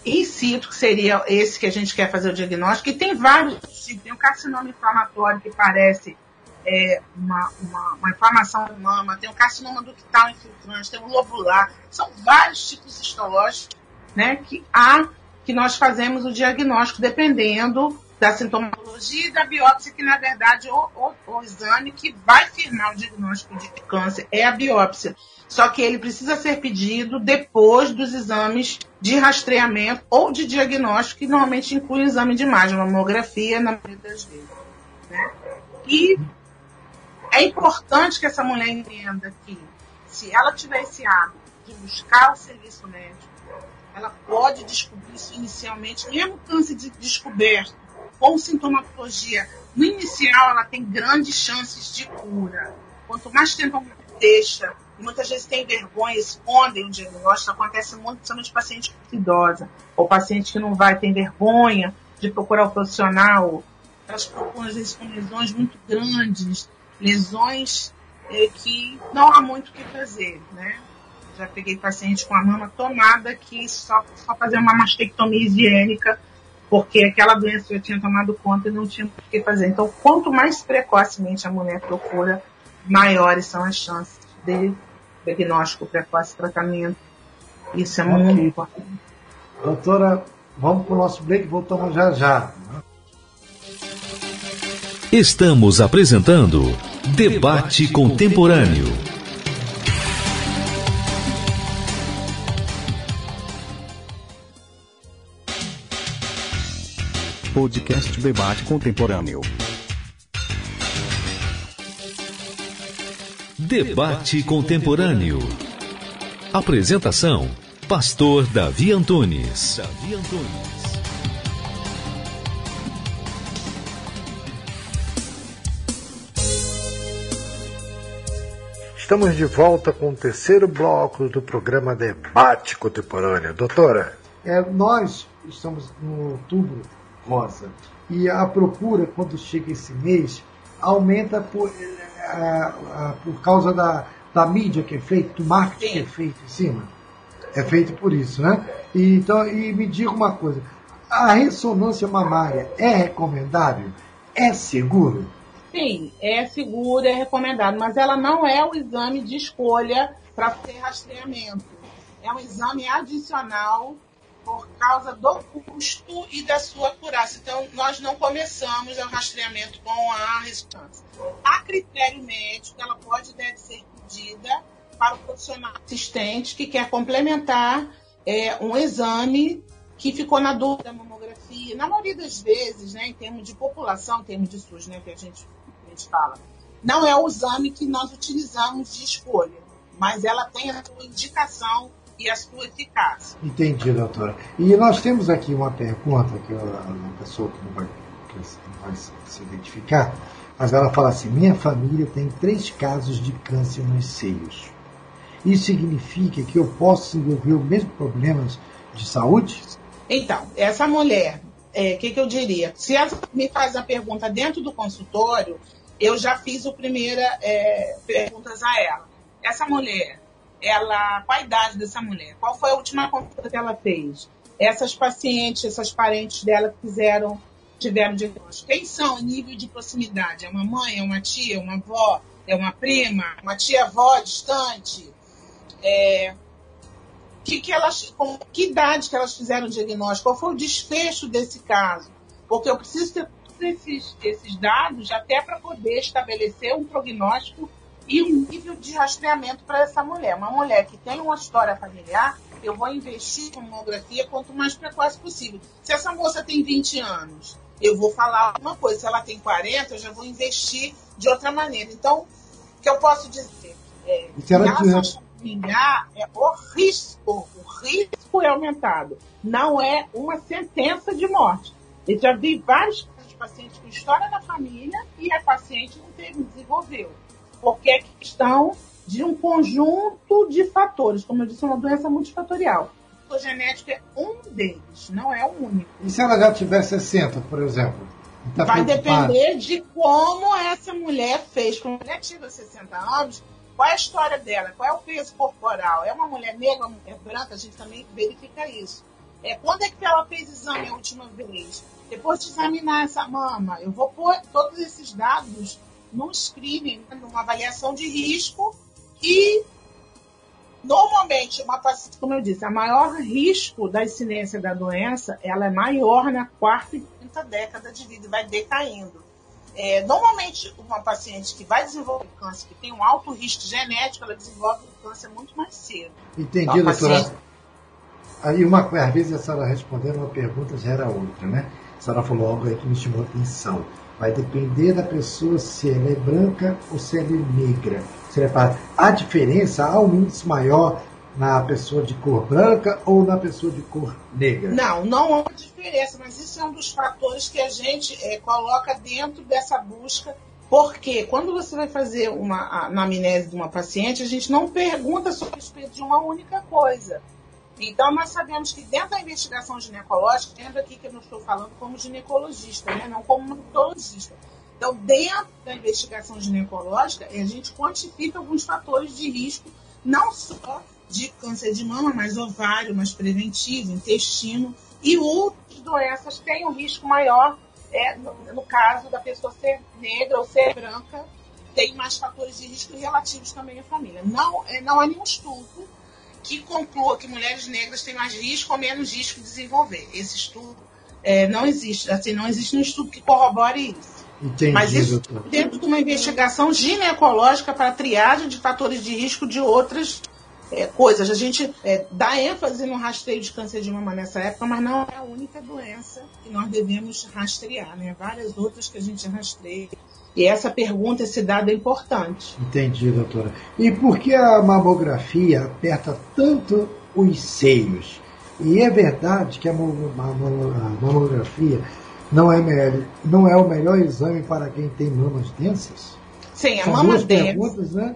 [SPEAKER 4] in situ, que seria esse que a gente quer fazer o diagnóstico, e tem vários tipos. Tem o carcinoma inflamatório, que parece é, uma, uma, uma, inflamação da mama, tem o carcinoma ductal infiltrante, tem o lobular. São vários tipos histológicos né, que há que nós fazemos o diagnóstico dependendo da sintomatologia e da biópsia, que na verdade o, o, o exame que vai firmar o diagnóstico de câncer é a biópsia. Só que ele precisa ser pedido depois dos exames de rastreamento ou de diagnóstico, que normalmente inclui o exame de imagem, mamografia, na maioria das vezes. Né? E é importante que essa mulher entenda que, se ela tiver esse hábito de buscar o serviço médico, ela pode descobrir isso inicialmente, mesmo câncer de descoberto, com sintomatologia. No inicial, ela tem grandes chances de cura. Quanto mais tempo a mulher deixa muitas vezes têm vergonha, escondem o diagnóstico. Acontece muito, principalmente paciente idosa, ou paciente que não vai ter vergonha de procurar o profissional. Elas procuram, às vezes, com lesões muito grandes, lesões eh, que não há muito o que fazer, né? Já peguei paciente com a mama tomada que só, só fazer uma mastectomia higiênica porque aquela doença já tinha tomado conta e não tinha o que fazer. Então, quanto mais precocemente a mulher procura, maiores são as chances de diagnóstico precoce, tratamento. Isso é okay. muito importante.
[SPEAKER 2] Doutora, vamos para o nosso break, voltamos já já.
[SPEAKER 1] Estamos apresentando Debate Contemporâneo.
[SPEAKER 5] Podcast Debate Contemporâneo.
[SPEAKER 1] Debate Contemporâneo. Apresentação: Pastor Davi Antunes. Davi Antunes.
[SPEAKER 3] Estamos de volta com o terceiro bloco do programa Debate Contemporâneo. Doutora?
[SPEAKER 2] É, nós estamos no outubro rosa e a procura, quando chega esse mês, aumenta por a, a, por causa da, da mídia que é feita, do marketing que é feito em cima. É feito por isso, né? E, então, e me diga uma coisa: a ressonância mamária é recomendável? É seguro?
[SPEAKER 4] Sim, é seguro, é recomendado, mas ela não é o exame de escolha para ter rastreamento. É um exame adicional por causa do custo e da sua acurácia. Então, nós não começamos o rastreamento com a ressonância. A critério médico, ela pode deve ser pedida para o profissional assistente que quer complementar é, um exame que ficou na dúvida da mamografia. Na maioria das vezes, né, em termos de população, em termos de SUS, né, que a gente, a gente fala, não é o exame que nós utilizamos de escolha, mas ela tem a sua indicação e a sua eficácia.
[SPEAKER 2] Entendi, doutora. E nós temos aqui uma pergunta que uma pessoa que não vai, que não vai se identificar, mas ela fala assim: minha família tem três casos de câncer nos seios. Isso significa que eu posso desenvolver os mesmos problemas de saúde?
[SPEAKER 4] Então, essa mulher, o é, que, que eu diria? Se ela me faz a pergunta dentro do consultório, eu já fiz o primeira é, perguntas a ela. Essa mulher ela, qual a idade dessa mulher? Qual foi a última consulta que ela fez? Essas pacientes, essas parentes dela que fizeram tiveram diagnóstico. Quem são em nível de proximidade? É uma mãe, é uma tia, uma avó, é uma prima, uma tia-avó distante? É, que, que, elas, com que idade que elas fizeram o diagnóstico? Qual foi o desfecho desse caso? Porque eu preciso ter todos esses, esses dados até para poder estabelecer um prognóstico e um nível de rastreamento para essa mulher. Uma mulher que tem uma história familiar, eu vou investir em mamografia quanto mais precoce possível. Se essa moça tem 20 anos, eu vou falar uma coisa. Se ela tem 40, eu já vou investir de outra maneira. Então, o que eu posso dizer? É,
[SPEAKER 2] e se ela tiver...
[SPEAKER 4] familiar, é o risco. O risco é aumentado. Não é uma sentença de morte. Eu já vi vários pacientes com história na família e a paciente não teve, desenvolveu. Porque é questão de um conjunto de fatores. Como eu disse, é uma doença multifatorial. O genético é um deles, não é o único.
[SPEAKER 2] E se ela já tiver 60, por exemplo?
[SPEAKER 4] Tá Vai depender de como essa mulher fez. Quando a mulher tiver 60 anos, qual é a história dela? Qual é o peso corporal? É uma mulher negra, uma mulher branca? A gente também verifica isso. É, quando é que ela fez exame a última vez? Depois de examinar essa mama, eu vou pôr todos esses dados num screening, né, numa avaliação de risco e normalmente uma paciente, como eu disse, a maior risco da incidência da doença, ela é maior na quarta e quinta década de vida, vai decaindo. É, normalmente, uma paciente que vai desenvolver câncer, que tem um alto risco genético, ela desenvolve o câncer muito mais cedo.
[SPEAKER 2] Entendi, então, doutora. Paciente... Aí, uma, às vezes, a senhora respondendo uma pergunta gera outra, né? A senhora falou algo aí que me chamou a atenção. Vai depender da pessoa se ela é branca ou se ela é negra. Se ela é a diferença, há um índice maior na pessoa de cor branca ou na pessoa de cor negra?
[SPEAKER 4] Não, não há diferença, mas isso é um dos fatores que a gente é, coloca dentro dessa busca. Porque quando você vai fazer uma anamnese de uma paciente, a gente não pergunta sobre respeito de uma única coisa. Então, nós sabemos que dentro da investigação ginecológica, lembra aqui que eu não estou falando como ginecologista, né? não como oncologista. Então, dentro da investigação ginecológica, a gente quantifica alguns fatores de risco, não só de câncer de mama, mas ovário, mas preventivo, intestino e outras doenças têm um risco maior, é, no, no caso da pessoa ser negra ou ser branca, tem mais fatores de risco relativos também à família. Não, é, não há nenhum estudo que conclua que mulheres negras têm mais risco ou menos risco de desenvolver. Esse estudo é, não existe, assim, não existe um estudo que corrobore isso.
[SPEAKER 2] Entendi,
[SPEAKER 4] Mas isso doutor. dentro de uma investigação ginecológica para triagem de fatores de risco de outras é, coisas. A gente é, dá ênfase no rastreio de câncer de mama nessa época, mas não é a única doença que nós devemos rastrear, né? Várias outras que a gente rastreia e essa pergunta, esse dado é importante.
[SPEAKER 2] Entendi, doutora. E por que a mamografia aperta tanto os seios? E é verdade que a mamografia não é, não é o melhor exame para quem tem mamas densas?
[SPEAKER 4] Sim, a São mama densa. perguntas, né?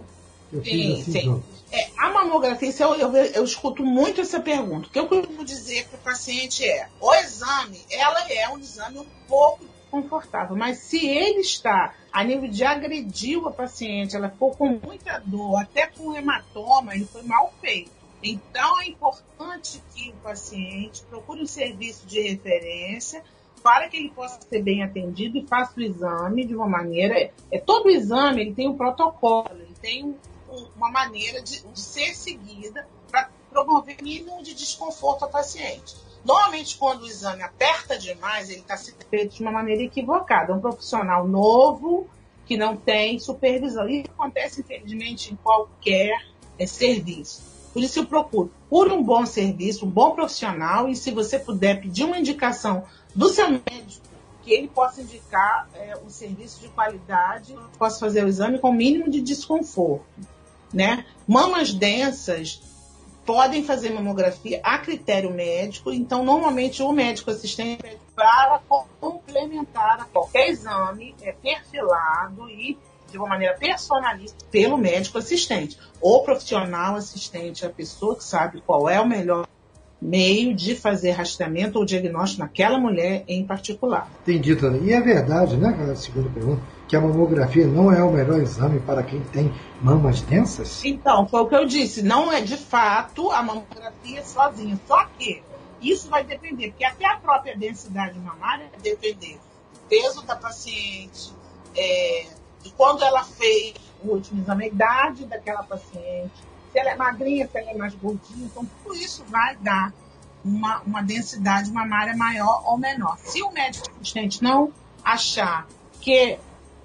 [SPEAKER 4] Eu sim, assim sim. É, a mamografia, eu, eu, eu, escuto muito essa pergunta. O que eu costumo dizer para o paciente é: o exame, ela é um exame um pouco confortável. Mas se ele está a nível de agredir a paciente, ela ficou com muita dor, até com hematoma, ele foi mal feito. Então é importante que o paciente procure um serviço de referência para que ele possa ser bem atendido e faça o exame de uma maneira. É, todo exame ele tem um protocolo, ele tem um, uma maneira de, de ser seguida para promover mínimo de desconforto ao paciente. Normalmente, quando o exame aperta demais, ele está sendo feito de uma maneira equivocada. Um profissional novo que não tem supervisão. Isso acontece, infelizmente, em qualquer é, serviço. Por isso eu procuro por um bom serviço, um bom profissional, e se você puder pedir uma indicação do seu médico, que ele possa indicar é, um serviço de qualidade, possa fazer o exame com o mínimo de desconforto. Né? Mamas densas podem fazer mamografia a critério médico, então normalmente o médico assistente para complementar a qualquer exame é perfilado e de uma maneira personalista pelo médico assistente. O profissional assistente é a pessoa que sabe qual é o melhor meio de fazer rastreamento ou diagnóstico naquela mulher em particular.
[SPEAKER 2] Entendi, Tânia. E é verdade, né, aquela segunda pergunta, que a mamografia não é o melhor exame para quem tem mamas densas?
[SPEAKER 4] Então, foi o que eu disse. Não é de fato a mamografia sozinha. Só que isso vai depender, porque até a própria densidade mamária vai depender peso da paciente, é, de quando ela fez o último exame, a idade daquela paciente, se ela é magrinha, se ela é mais gordinha. Então, tudo isso vai dar uma, uma densidade mamária maior ou menor. Se o médico assistente não achar que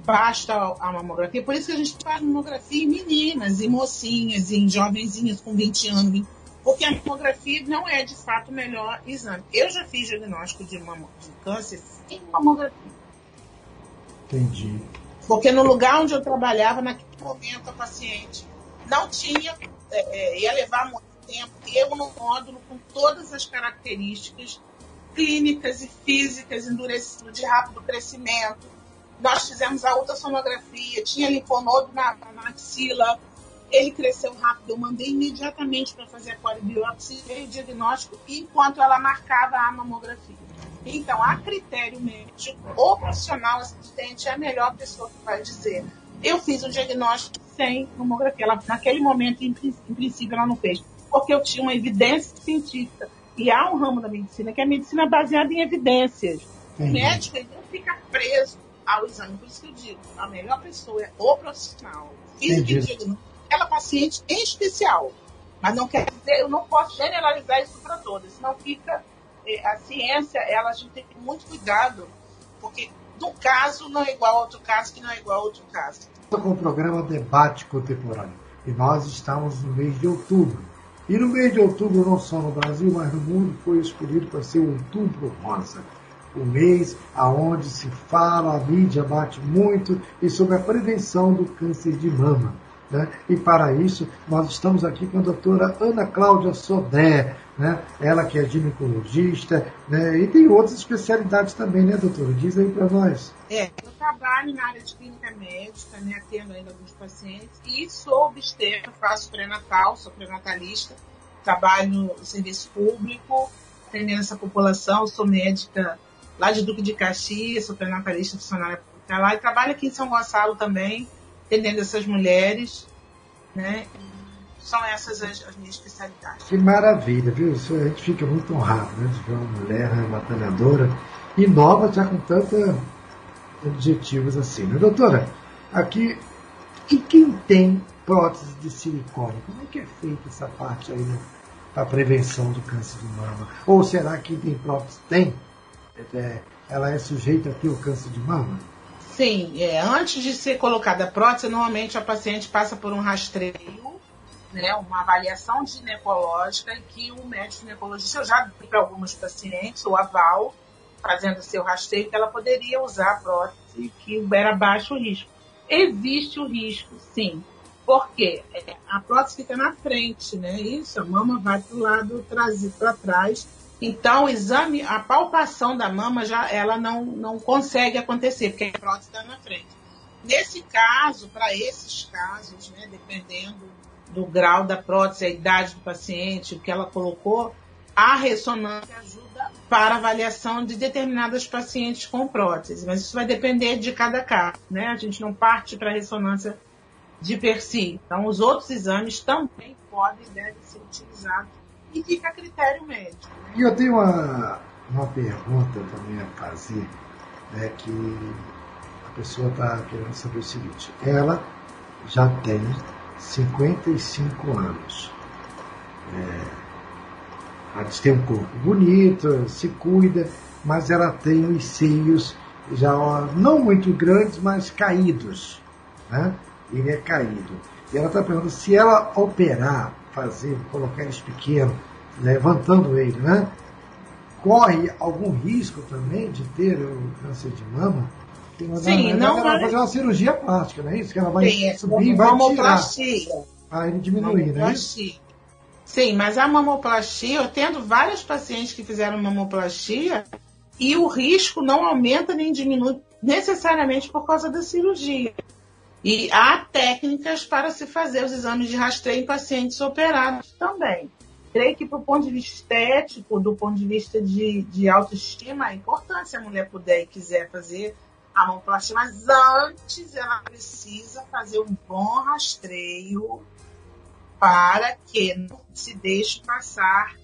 [SPEAKER 4] basta a mamografia, por isso que a gente faz mamografia em meninas, em mocinhas, em jovenzinhas com 20 anos, porque a mamografia não é de fato o melhor exame. Eu já fiz diagnóstico de, de câncer sem mamografia.
[SPEAKER 2] Entendi.
[SPEAKER 4] Porque no lugar onde eu trabalhava, naquele momento, a paciente não tinha, é, é, ia levar muito tempo, eu no módulo com todas as características clínicas e físicas, endurecido de rápido crescimento. Nós fizemos a ultrassonografia, tinha linfonodo na, na axila, ele cresceu rápido, eu mandei imediatamente para fazer a coribiópsia e o diagnóstico enquanto ela marcava a mamografia. Então, a critério médico, o profissional assistente é a melhor pessoa que vai dizer. Eu fiz o diagnóstico sem mamografia. Ela, naquele momento, em, em princípio, ela não fez. Porque eu tinha uma evidência científica. E há um ramo da medicina que é a medicina baseada em evidências. O médico ele não fica preso ao exame. Por isso que eu digo, a melhor pessoa é o profissional. Fiz o diagnóstico aquela paciente em especial. Mas não quer dizer, eu não posso generalizar isso para todas, senão fica. É, a ciência, ela, a gente tem que ter muito cuidado, porque um caso não é igual a outro caso, que não é igual a outro caso.
[SPEAKER 2] Estou com o programa Debate Contemporâneo e nós estamos no mês de outubro. E no mês de outubro, não só no Brasil, mas no mundo, foi escolhido para ser o Outubro Rosa. O mês aonde se fala, a mídia bate muito e sobre a prevenção do câncer de mama. Né? E para isso, nós estamos aqui com a doutora Ana Cláudia Sodré, né? ela que é ginecologista, né? e tem outras especialidades também, né, doutora? Diz aí para nós.
[SPEAKER 4] É, eu trabalho na área de clínica médica, né, atendo ainda alguns pacientes, e sou obstetra, faço pré-natal, sou pré-natalista, trabalho no serviço público, atendendo essa população, sou médica lá de Duque de Caxias, sou pré-natalista funcionária pública lá, e trabalho aqui em São Gonçalo também, atendendo essas mulheres, né? São essas as, as, minhas especialidades.
[SPEAKER 2] Que maravilha, viu? A gente fica muito honrado né, de ver uma mulher batalhadora e nova, já com tantos objetivos assim. Né? Doutora, aqui, e quem tem prótese de silicone? Como é que é feita essa parte aí né, para prevenção do câncer de mama? Ou será que quem tem prótese tem? É, ela é sujeita a ter o câncer de mama?
[SPEAKER 4] Sim, é, antes de ser colocada a prótese, normalmente a paciente passa por um rastreio, né, uma avaliação ginecológica que o médico ginecologista, eu já dei para alguns pacientes o aval, fazendo seu rastreio, que ela poderia usar a prótese que era baixo risco. Existe o risco, sim. Porque é, a prótese fica na frente, né? Isso, a mama vai para o lado, para trás então, o exame, a palpação da mama já ela não, não consegue acontecer, porque a prótese está na frente. Nesse caso, para esses casos, né, dependendo do grau da prótese, a idade do paciente, o que ela colocou, a ressonância ajuda para avaliação de determinadas pacientes com prótese. Mas isso vai depender de cada caso, né? A gente não parte para a ressonância de per si. Então, os outros exames também podem e devem ser utilizados e fica a critério médico.
[SPEAKER 2] E eu tenho uma, uma pergunta também a fazer, né, que a pessoa está querendo saber o seguinte. Ela já tem 55 anos. É, ela tem um corpo bonito, se cuida, mas ela tem os seios já não muito grandes, mas caídos. Né? Ele é caído. E ela está perguntando se ela operar, fazer, colocar eles pequenos, levantando ele, né? Corre algum risco também de ter o câncer de mama?
[SPEAKER 4] Sim, não
[SPEAKER 2] ela vai fazer uma cirurgia plástica, não é isso? Que ela vai
[SPEAKER 4] Sim,
[SPEAKER 2] subir e vai tirar. Para ele diminuir, não é isso?
[SPEAKER 4] Sim, mas a mamoplastia, eu tendo várias pacientes que fizeram mamoplastia e o risco não aumenta nem diminui necessariamente por causa da cirurgia. E há técnicas para se fazer os exames de rastreio em pacientes operados também. Creio que, do ponto de vista estético, do ponto de vista de, de autoestima, é importante se a mulher puder e quiser fazer a mamoplastia, mas antes ela precisa fazer um bom rastreio para que não se deixe passar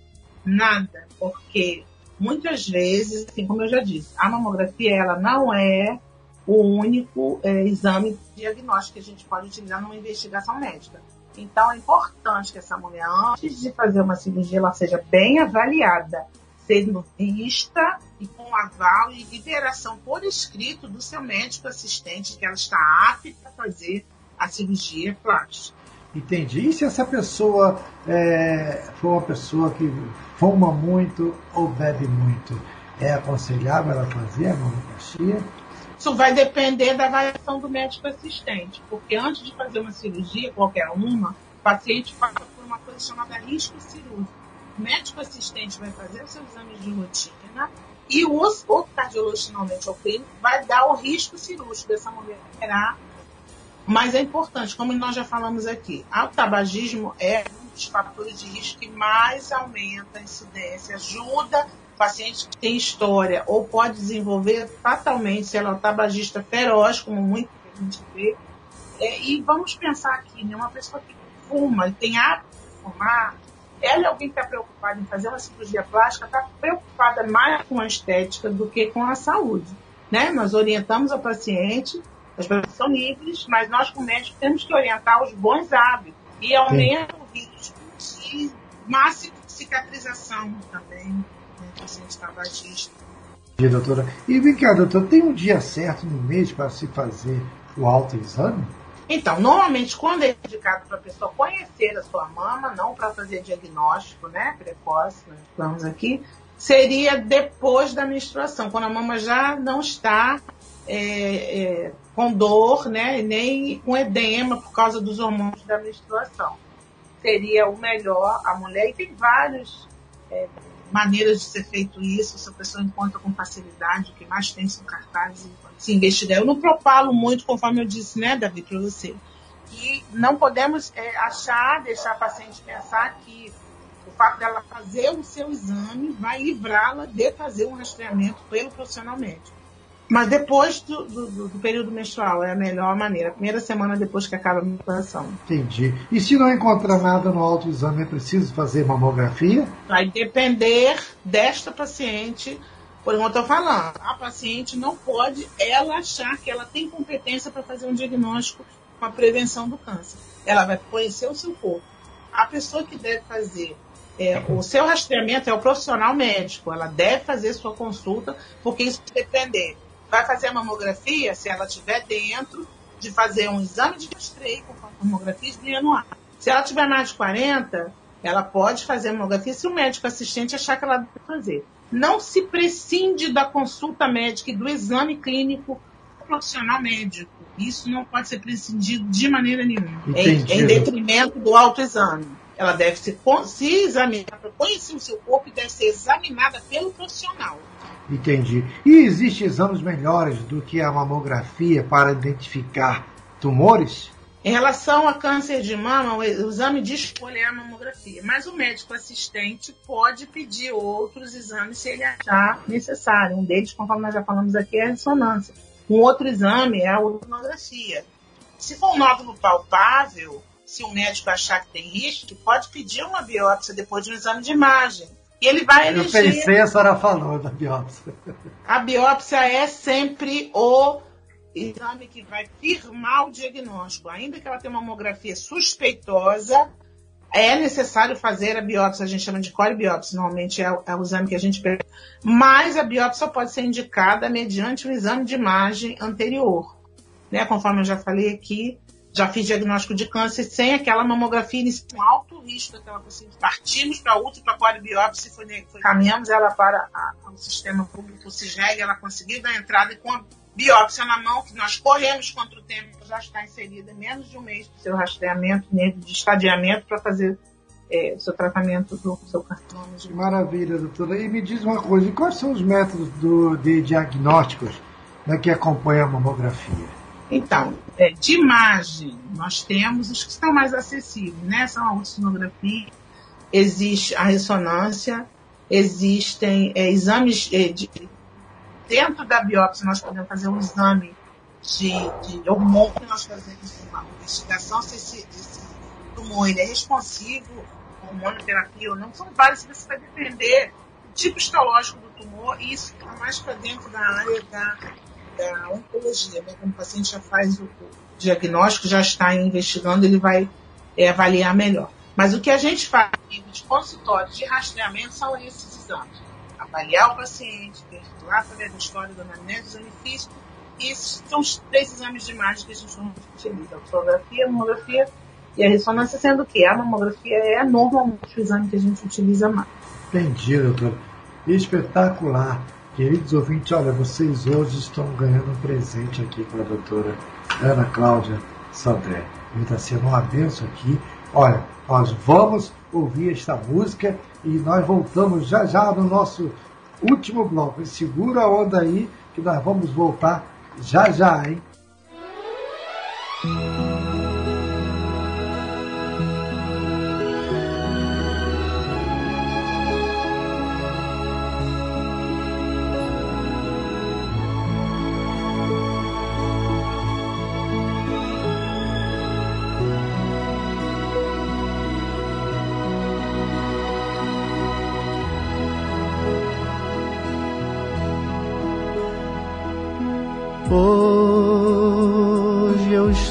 [SPEAKER 4] nada, porque muitas vezes, assim como eu já disse, a mamografia ela não é o único é, exame diagnóstico que a gente pode utilizar numa investigação médica. Então é importante que essa mulher, antes de fazer uma cirurgia, ela seja bem avaliada, sendo vista e com aval e liberação por escrito do seu médico assistente que ela está apta a fazer a cirurgia plástica.
[SPEAKER 2] Entendi. E se essa pessoa é, for uma pessoa que fuma muito ou bebe muito, é aconselhável ela fazer a mamoplastia?
[SPEAKER 4] Isso vai depender da avaliação do médico assistente, porque antes de fazer uma cirurgia, qualquer uma, o paciente passa por uma coisa chamada risco cirúrgico. O médico assistente vai fazer os seus exames de rotina e o, o cardiologista, normalmente, o clínico, vai dar o risco cirúrgico dessa mulher mas é importante, como nós já falamos aqui, o tabagismo é um dos fatores de risco que mais aumenta a incidência, ajuda paciente que tem história ou pode desenvolver fatalmente se ela é um tabagista feroz, como muito a gente vê. É, e vamos pensar aqui, né, uma pessoa que fuma tem hábito de fumar, ela é alguém que está preocupada em fazer uma cirurgia plástica, está preocupada mais com a estética do que com a saúde. Né? Nós orientamos a paciente as pessoas são livres, mas nós, como médicos, temos que orientar os bons hábitos e aumenta o risco de máxima cicatrização também no paciente tabagista.
[SPEAKER 2] Dia, doutora. E vem cá, doutora, tem um dia certo no mês para se fazer o autoexame?
[SPEAKER 4] Então, normalmente, quando é indicado para a pessoa conhecer a sua mama, não para fazer diagnóstico né, precoce, nós falamos aqui, seria depois da menstruação, quando a mama já não está é, é, com dor, né, nem com edema por causa dos hormônios da menstruação. Seria o melhor a mulher, e tem várias é, maneiras de ser feito isso, se a pessoa encontra com facilidade, o que mais tem são cartazes se investigar. Eu não propalo muito, conforme eu disse, né, Davi, para você. E não podemos é, achar, deixar a paciente pensar que o fato dela fazer o seu exame vai livrá-la de fazer um rastreamento pelo profissional médico. Mas depois do, do, do, período menstrual é a melhor maneira. Primeira semana depois que acaba a menstruação.
[SPEAKER 2] Entendi. E se não encontrar nada no autoexame, é preciso fazer mamografia?
[SPEAKER 4] Vai depender desta paciente. Por enquanto eu estou falando, a paciente não pode ela achar que ela tem competência para fazer um diagnóstico com a prevenção do câncer. Ela vai conhecer o seu corpo. A pessoa que deve fazer é, o seu rastreamento é o profissional médico. Ela deve fazer sua consulta, porque isso vai depender vai fazer a mamografia, se ela estiver dentro de fazer um exame de rastreio com a mamografia de anual. Se ela tiver mais de 40, ela pode fazer a mamografia se o médico assistente achar que ela deve fazer. Não se prescinde da consulta médica e do exame clínico profissional médico. Isso não pode ser prescindido de maneira nenhuma. Em, em, detrimento do autoexame. Ela deve se, se examinar para conhecer o seu corpo e deve ser examinada pelo profissional.
[SPEAKER 2] Entendi. E existem exames melhores do que a mamografia para identificar tumores?
[SPEAKER 4] Em relação a câncer de mama, o exame de escolha é a mamografia, mas o médico assistente pode pedir outros exames se ele achar necessário. Um deles, conforme nós já falamos aqui, é a ressonância. Um outro exame é a ultrasonografia. Se for um nódulo palpável, se o médico achar que tem risco, pode pedir uma biópsia depois de um exame de imagem. E ele vai
[SPEAKER 2] eleger. Eu pensei, a senhora falou da biópsia.
[SPEAKER 4] A biópsia é sempre o exame que vai firmar o diagnóstico. Ainda que ela tenha uma mamografia suspeitosa, é necessário fazer a biópsia, a gente chama de colibiópsia, normalmente é, é, o exame que a gente pega. Mas a biópsia pode ser indicada mediante um exame de imagem anterior. Né? Conforme eu já falei aqui, já fiz diagnóstico de câncer sem aquela mamografia inicial, alto risco daquela paciente. Partimos para outra, para a coribiópsia, foi, foi, caminhamos ela para a, o sistema público CISREG, ela conseguiu dar entrada e com a biópsia na mão, que nós corremos contra o tempo, já está inserida menos de um mês do seu rastreamento, de estadiamento, para fazer é, o seu tratamento do seu carcinoma.
[SPEAKER 2] Maravilha, doutora. E me diz uma coisa, quais são os métodos do, de diagnósticos né, que acompanham a mamografia?
[SPEAKER 4] Então, é, de imagem, nós temos os que estão mais acessíveis, né? São a ultrassonografia, existe a ressonância, existem é, exames é, de, dentro da biópsia nós podemos fazer um exame de, de hormônio, nós fazemos uma investigação se esse, esse tumor ele é responsivo à hormonioterapia ou não. São vários, isso vai depender tipo histológico do tumor, e isso está mais para dentro da área da, da oncologia. Né? Quando o paciente já faz o, diagnóstico, já está investigando, ele vai é, avaliar melhor. Mas o que a gente faz de consultório de rastreamento são esses exames. Avaliar o paciente, através da história da anamnese, dos benefícios, e esses são os três exames de imagem que a gente utiliza. A fotografia, a mamografia e a ressonância, sendo que a mamografia é normalmente o exame que a gente utiliza mais.
[SPEAKER 2] Entendi, doutor. Espetacular. Queridos ouvintes, olha, vocês hoje estão ganhando um presente aqui com a doutora Ana Cláudia Sandré. Está sendo uma benção aqui. Olha, nós vamos ouvir esta música e nós voltamos já já no nosso último bloco. Segura a onda aí que nós vamos voltar já já, hein?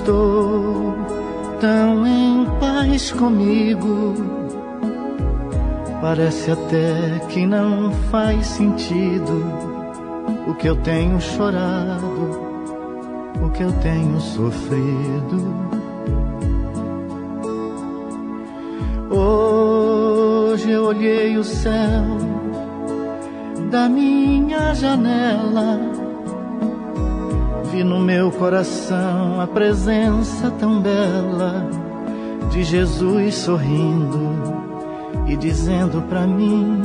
[SPEAKER 6] Estou tão em paz comigo. Parece até que não faz sentido o que eu tenho chorado, o que eu tenho sofrido. Hoje eu olhei o céu da minha janela vi no meu coração a presença tão bela de Jesus sorrindo e dizendo para mim: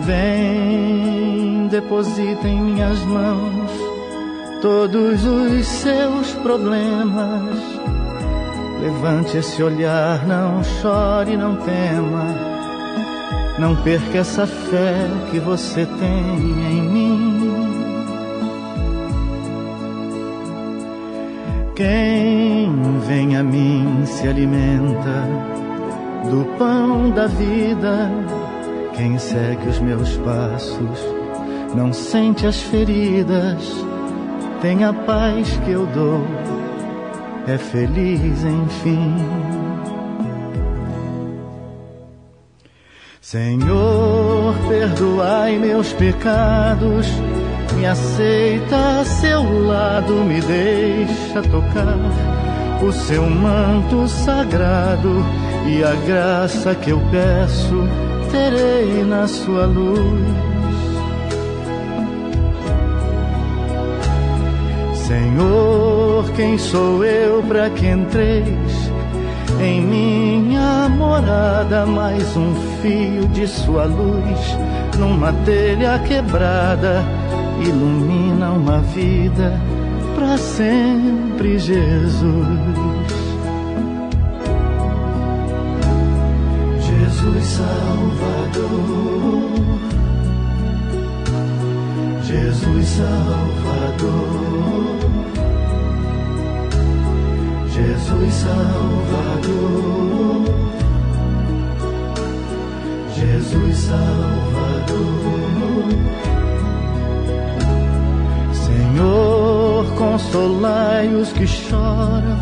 [SPEAKER 6] Vem, deposita em minhas mãos todos os seus problemas. Levante esse olhar, não chore, não tema não perca essa fé que você tem em mim. Quem vem a mim se alimenta do pão da vida. Quem segue os meus passos não sente as feridas. Tem a paz que eu dou, é feliz enfim. Senhor, perdoai meus pecados, me aceita a seu lado, me deixa tocar o seu manto sagrado e a graça que eu peço terei na sua luz. Senhor, quem sou eu para que entreis em minha morada mais um fio de sua luz numa telha quebrada ilumina uma vida para sempre, Jesus. Jesus Salvador, Jesus Salvador. Jesus Salvador, Jesus Salvador. Senhor, consolai os que choram,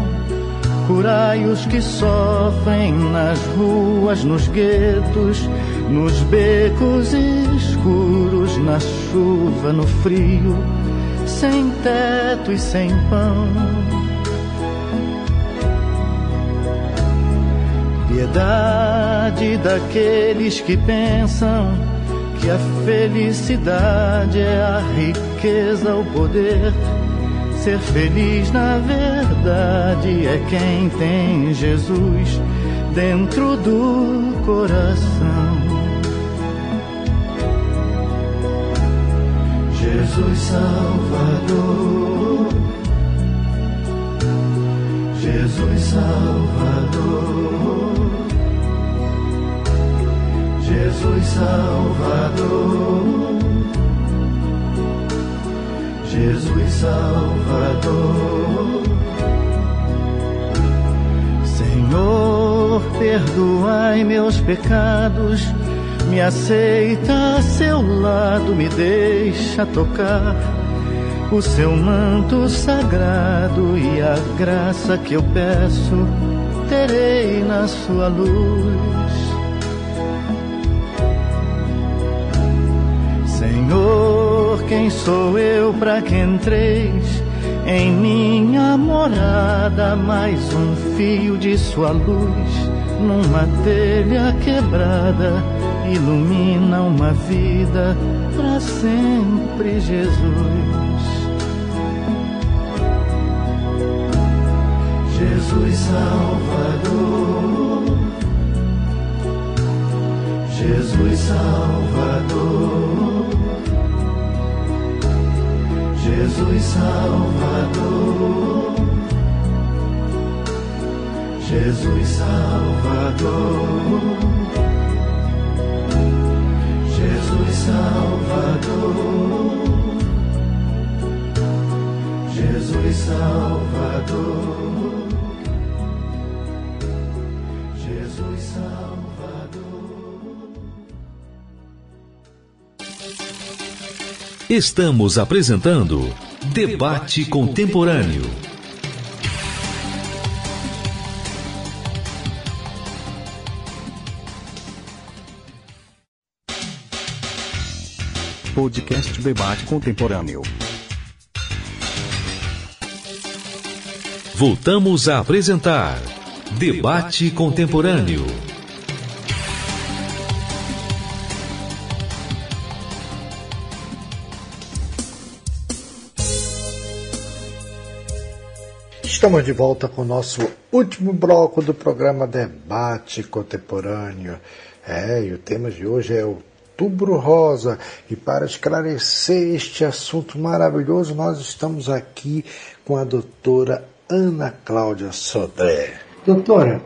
[SPEAKER 6] curai os que sofrem nas ruas, nos guetos, nos becos escuros, na chuva, no frio, sem teto e sem pão piedade daqueles que pensam que a felicidade é a riqueza, o poder. Ser feliz na verdade é quem tem Jesus dentro do coração. Jesus Salvador, Jesus Salvador. Jesus Salvador, Jesus Salvador. Senhor, perdoai meus pecados, me aceita a seu lado, me deixa tocar o seu manto sagrado e a graça que eu peço terei na sua luz. Senhor, quem sou eu para que entreis em minha morada? Mais um fio de sua luz numa telha quebrada ilumina uma vida para sempre, Jesus. Jesus Salvador, Jesus Salvador, Jesus Salvador, Jesus Salvador, Jesus Salvador, Jesus Salvador.
[SPEAKER 1] Estamos apresentando Debate Contemporâneo.
[SPEAKER 5] Podcast Debate Contemporâneo.
[SPEAKER 1] Voltamos a apresentar Debate Contemporâneo.
[SPEAKER 3] Estamos de volta com o nosso último bloco do programa Debate Contemporâneo. É, e o tema de hoje é Outubro Rosa. E para esclarecer este assunto maravilhoso, nós estamos aqui com a doutora Ana Cláudia Sodré.
[SPEAKER 2] Doutora,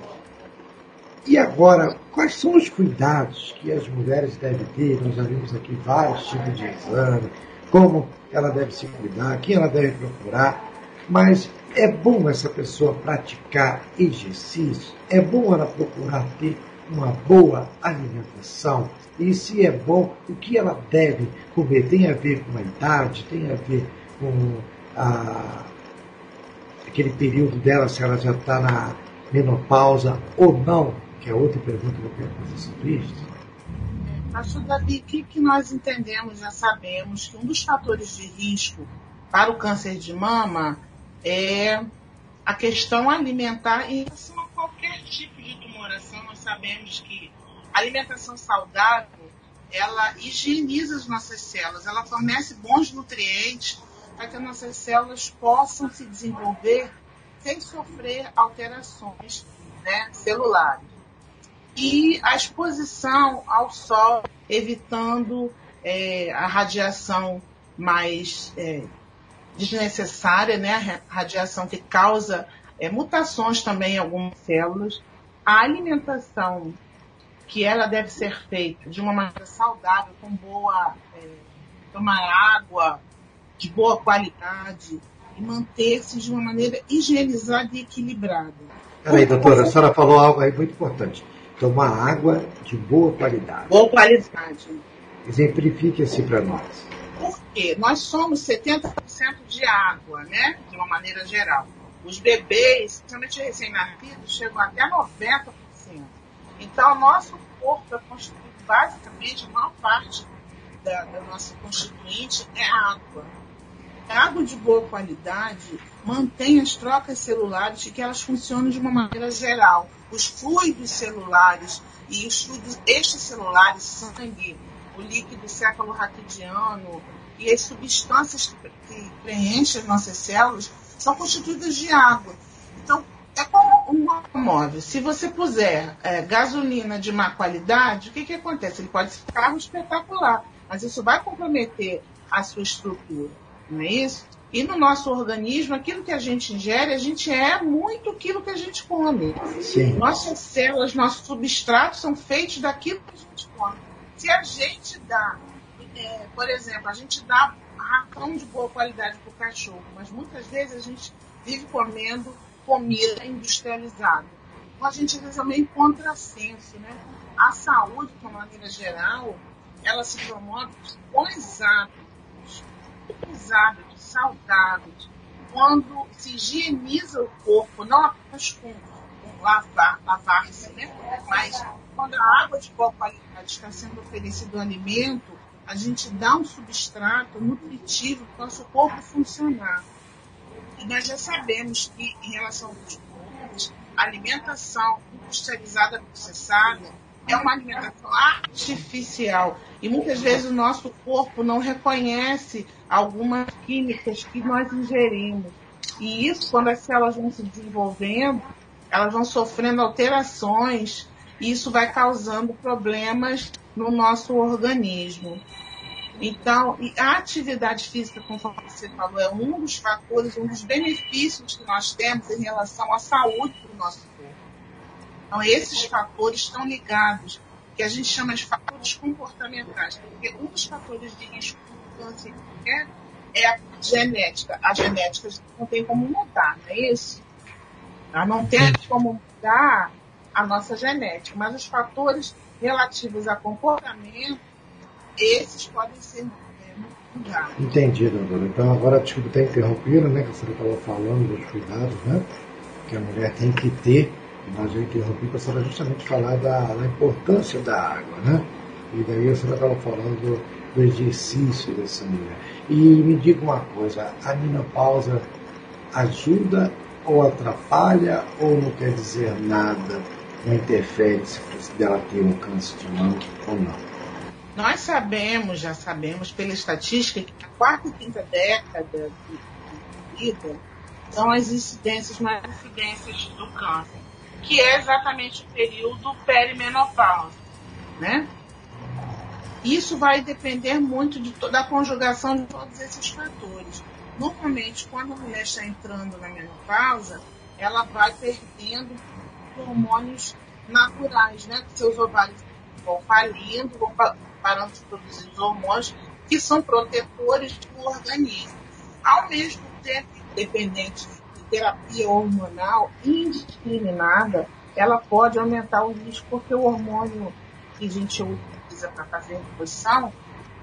[SPEAKER 2] e agora, quais são os cuidados que as mulheres devem ter? Nós já vimos aqui vários tipos de exame, como ela deve se cuidar, quem ela deve procurar, mas é bom essa pessoa praticar exercício, é bom ela procurar ter uma boa alimentação. E se é bom, o que ela deve comer tem a ver com a idade, tem a ver com a, aquele período dela, se ela já está na menopausa ou não, que é outra pergunta que eu quero fazer sobre isso.
[SPEAKER 4] Pastor Davi, o que, que nós entendemos, já sabemos que um dos fatores de risco para o câncer de mama é a questão alimentar em relação a qualquer tipo de tumoração. Nós sabemos que a alimentação saudável ela higieniza as nossas células, ela fornece bons nutrientes para que as nossas células possam se desenvolver sem sofrer alterações né, celulares. E a exposição ao sol, evitando é, a radiação mais é, desnecessária, né? A radiação que causa é, mutações também em algumas células. A alimentação que ela deve ser feita de uma maneira saudável, com boa é, tomar água de boa qualidade e manter-se de uma maneira higienizada e equilibrada.
[SPEAKER 2] Peraí, doutora, a senhora falou algo aí muito importante. Tomar água de boa qualidade.
[SPEAKER 4] Boa qualidade.
[SPEAKER 2] Exemplifique assim para nós.
[SPEAKER 4] Porque nós somos 70% de água, né? De uma maneira geral. Os bebês, principalmente recém-nascidos, chegam até 90%. Então, o nosso corpo é constituído basicamente, a maior parte da, da nossa constituinte é água. A água de boa qualidade mantém as trocas celulares e que elas funcionam de uma maneira geral. Os fluidos celulares e os fluidos extracelulares, sangue, o líquido cefalorraquidiano e as substâncias que preenchem as nossas células são constituídas de água. Então, é como um automóvel. Se você puser é, gasolina de má qualidade, o que, que acontece? Ele pode ser um carro espetacular, mas isso vai comprometer a sua estrutura, não é isso? E no nosso organismo, aquilo que a gente ingere, a gente é muito aquilo que a gente come.
[SPEAKER 2] Sim.
[SPEAKER 4] Nossas células, nossos substratos são feitos daquilo que a gente come. Se a gente dá, é, por exemplo, a gente dá ração de boa qualidade para o cachorro, mas muitas vezes a gente vive comendo comida industrializada. Então a gente meio contrassenso, né? A saúde, de uma maneira geral, ela se promove com os hábitos, os hábitos saudáveis, quando se higieniza o corpo, não apenas com, com lavar, lavar-se, né? mas quando a água de boa qualidade está sendo oferecido ao alimento, a gente dá um substrato nutritivo para o nosso corpo funcionar. E nós já sabemos que, em relação aos corpos, a alimentação industrializada processada é uma alimentação artificial. E muitas vezes o nosso corpo não reconhece algumas químicas que nós ingerimos. E isso, quando as células vão se desenvolvendo, elas vão sofrendo alterações, e isso vai causando problemas no nosso organismo. Então, a atividade física, conforme você falou, é um dos fatores, um dos benefícios que nós temos em relação à saúde do nosso corpo. Então, esses fatores estão ligados, que a gente chama de fatores comportamentais, porque um dos fatores de risco de câncer é, é a genética. A genética não tem como mudar, não é isso? Não tem como mudar a nossa genética, mas os fatores relativos a comportamento esses podem ser é, mudados.
[SPEAKER 2] Entendi, doutora. Então agora, desculpa ter interrompido, né? Que você estava falando dos cuidados, né? Que a mulher tem que ter. Mas eu interrompi para a senhora justamente falar da, da, importância da água, né? E daí a senhora estava falando do, do exercício dessa mulher. E me diga uma coisa, a menopausa ajuda ou atrapalha ou não quer dizer nada, não interfere se dela ter um câncer de mama ou não?
[SPEAKER 4] Nós sabemos, já sabemos pela estatística, que a quarta e quinta década de vida são as incidências mais incidências do câncer, que é exatamente o período perimenopausa, né? Isso vai depender muito de toda a conjugação de todos esses fatores. Normalmente, quando a mulher está entrando na menopausa, ela vai perdendo hormônios naturais, né? Seus ovários vão falindo, vão parando de produzir hormônios que são protetores do organismo. Ao mesmo tempo, independente de terapia hormonal indiscriminada, ela pode aumentar o risco, porque o hormônio que a gente utiliza para fazer reposição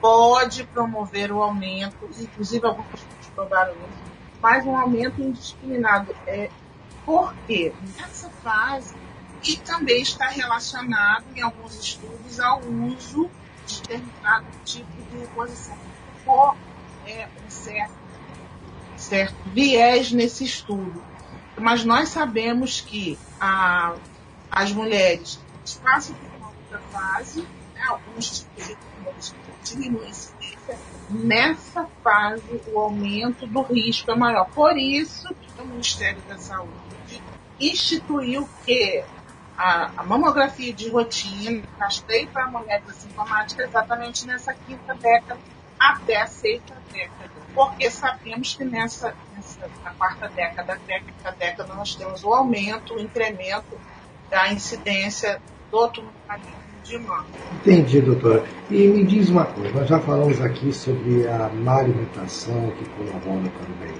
[SPEAKER 4] pode promover o aumento, inclusive alguns estudos provaram isso, mas um aumento indiscriminado. É, por quê? Nessa fase, e também está relacionado, em alguns estudos, ao uso determinado tipo de reposição. Ou é um certo, certo viés nesse estudo. Mas nós sabemos que a, as mulheres passam por uma outra fase, né, alguns tipos de diminuem Nessa fase, o aumento do risco é maior. Por isso, o Ministério da Saúde instituiu que a, a mamografia de rotina, rastreio para mulheres assintomáticas exatamente nessa quinta década até a sexta década. Porque sabemos que nessa, nessa na quarta década, quinta década, nós temos o aumento, o incremento da incidência do tumoralismo de mama.
[SPEAKER 2] Entendi, doutora. E me diz uma coisa, nós já falamos aqui sobre a má alimentação que colabora também,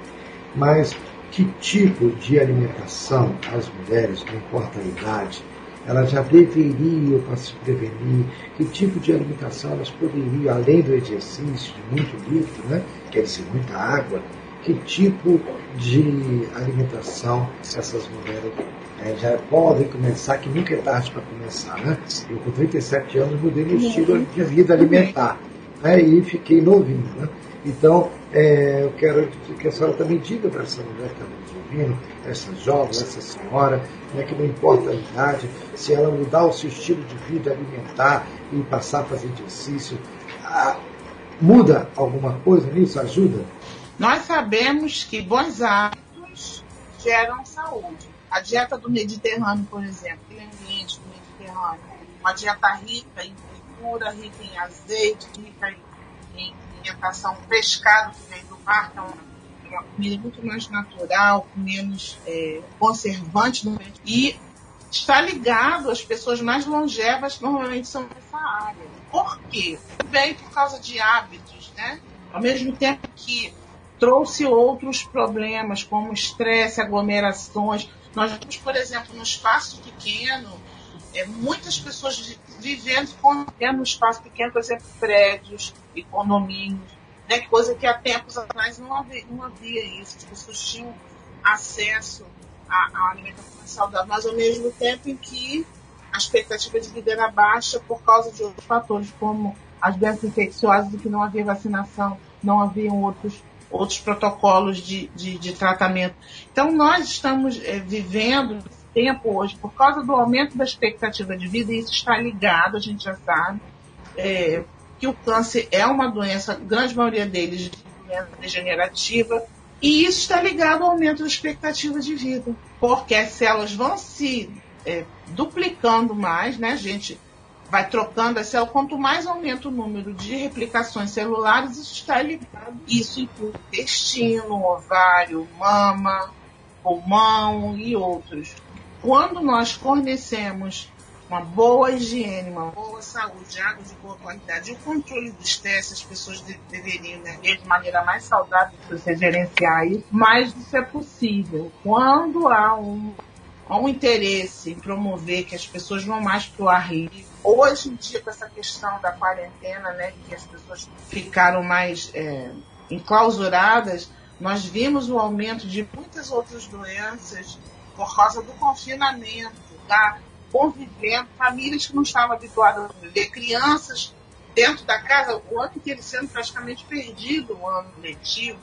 [SPEAKER 2] mas que tipo de alimentação as mulheres, não importa a idade, elas já deveriam para se prevenir, que tipo de alimentação elas poderiam, além do exercício, de muito líquido, né? quer dizer, muita água, que tipo de alimentação essas mulheres é, já podem começar, que nunca é tarde para começar. Né? Eu com 37 anos mudei meu estilo de vida alimentar né? e fiquei novinho. Né? Então, é, eu quero que a senhora também diga para essa mulher que está nos ouvindo, essa jovem, essa senhora, né, que não importa a idade, se ela mudar o seu estilo de vida alimentar e passar a fazer exercício, a, muda alguma coisa nisso? Ajuda?
[SPEAKER 4] Nós sabemos que bons hábitos geram saúde. A dieta do Mediterrâneo, por exemplo, aquele ambiente do Mediterrâneo, uma dieta rica em gordura, rica em azeite, rica em, em alimentação, pescado que vem do mar, é uma, comida muito mais natural, menos é, conservantes no e está ligado às pessoas mais longevas que normalmente são nessa área. Por quê? Bem por causa de hábitos, né? Ao mesmo tempo que trouxe outros problemas, como estresse, aglomerações, Nós vemos, por exemplo, no espaço pequeno, é, muitas pessoas vivendo no espaço pequeno, por exemplo, prédios e condomínios, né, coisa que há tempos atrás não havia, não havia isso. As pessoas tinham acesso à, à alimentação saudável, mas ao mesmo tempo em que a expectativa de vida era baixa por causa de outros fatores, como as doenças infecciosas, em que não havia vacinação, não haviam outros outros protocolos de, de, de tratamento. Então, nós estamos é, vivendo tempo hoje por causa do aumento da expectativa de vida, e isso está ligado, a gente já sabe, é, que o câncer é uma doença, a grande maioria deles, doença degenerativa, e isso está ligado ao aumento da expectativa de vida, porque as células vão se é, duplicando mais, né, gente? vai trocando a célula, quanto mais aumenta o número de replicações celulares, isso está ligado. Isso inclui intestino, ovário, mama, pulmão e outros. Quando nós fornecemos uma boa higiene, uma boa saúde, água de boa qualidade o controle do estresse, as pessoas de, deveriam, né, de maneira mais saudável, você gerenciar isso, mas isso é possível. Quando há um, há um interesse em promover que as pessoas vão mais para o ar livre, Hoje em dia, com essa questão da quarentena, né, que as pessoas ficaram mais é, enclausuradas, nós vimos o aumento de muitas outras doenças por causa do confinamento, da convivendo, famílias que não estavam habituadas a viver, crianças dentro da casa, o ano inteiro sendo praticamente perdido o ano letivo.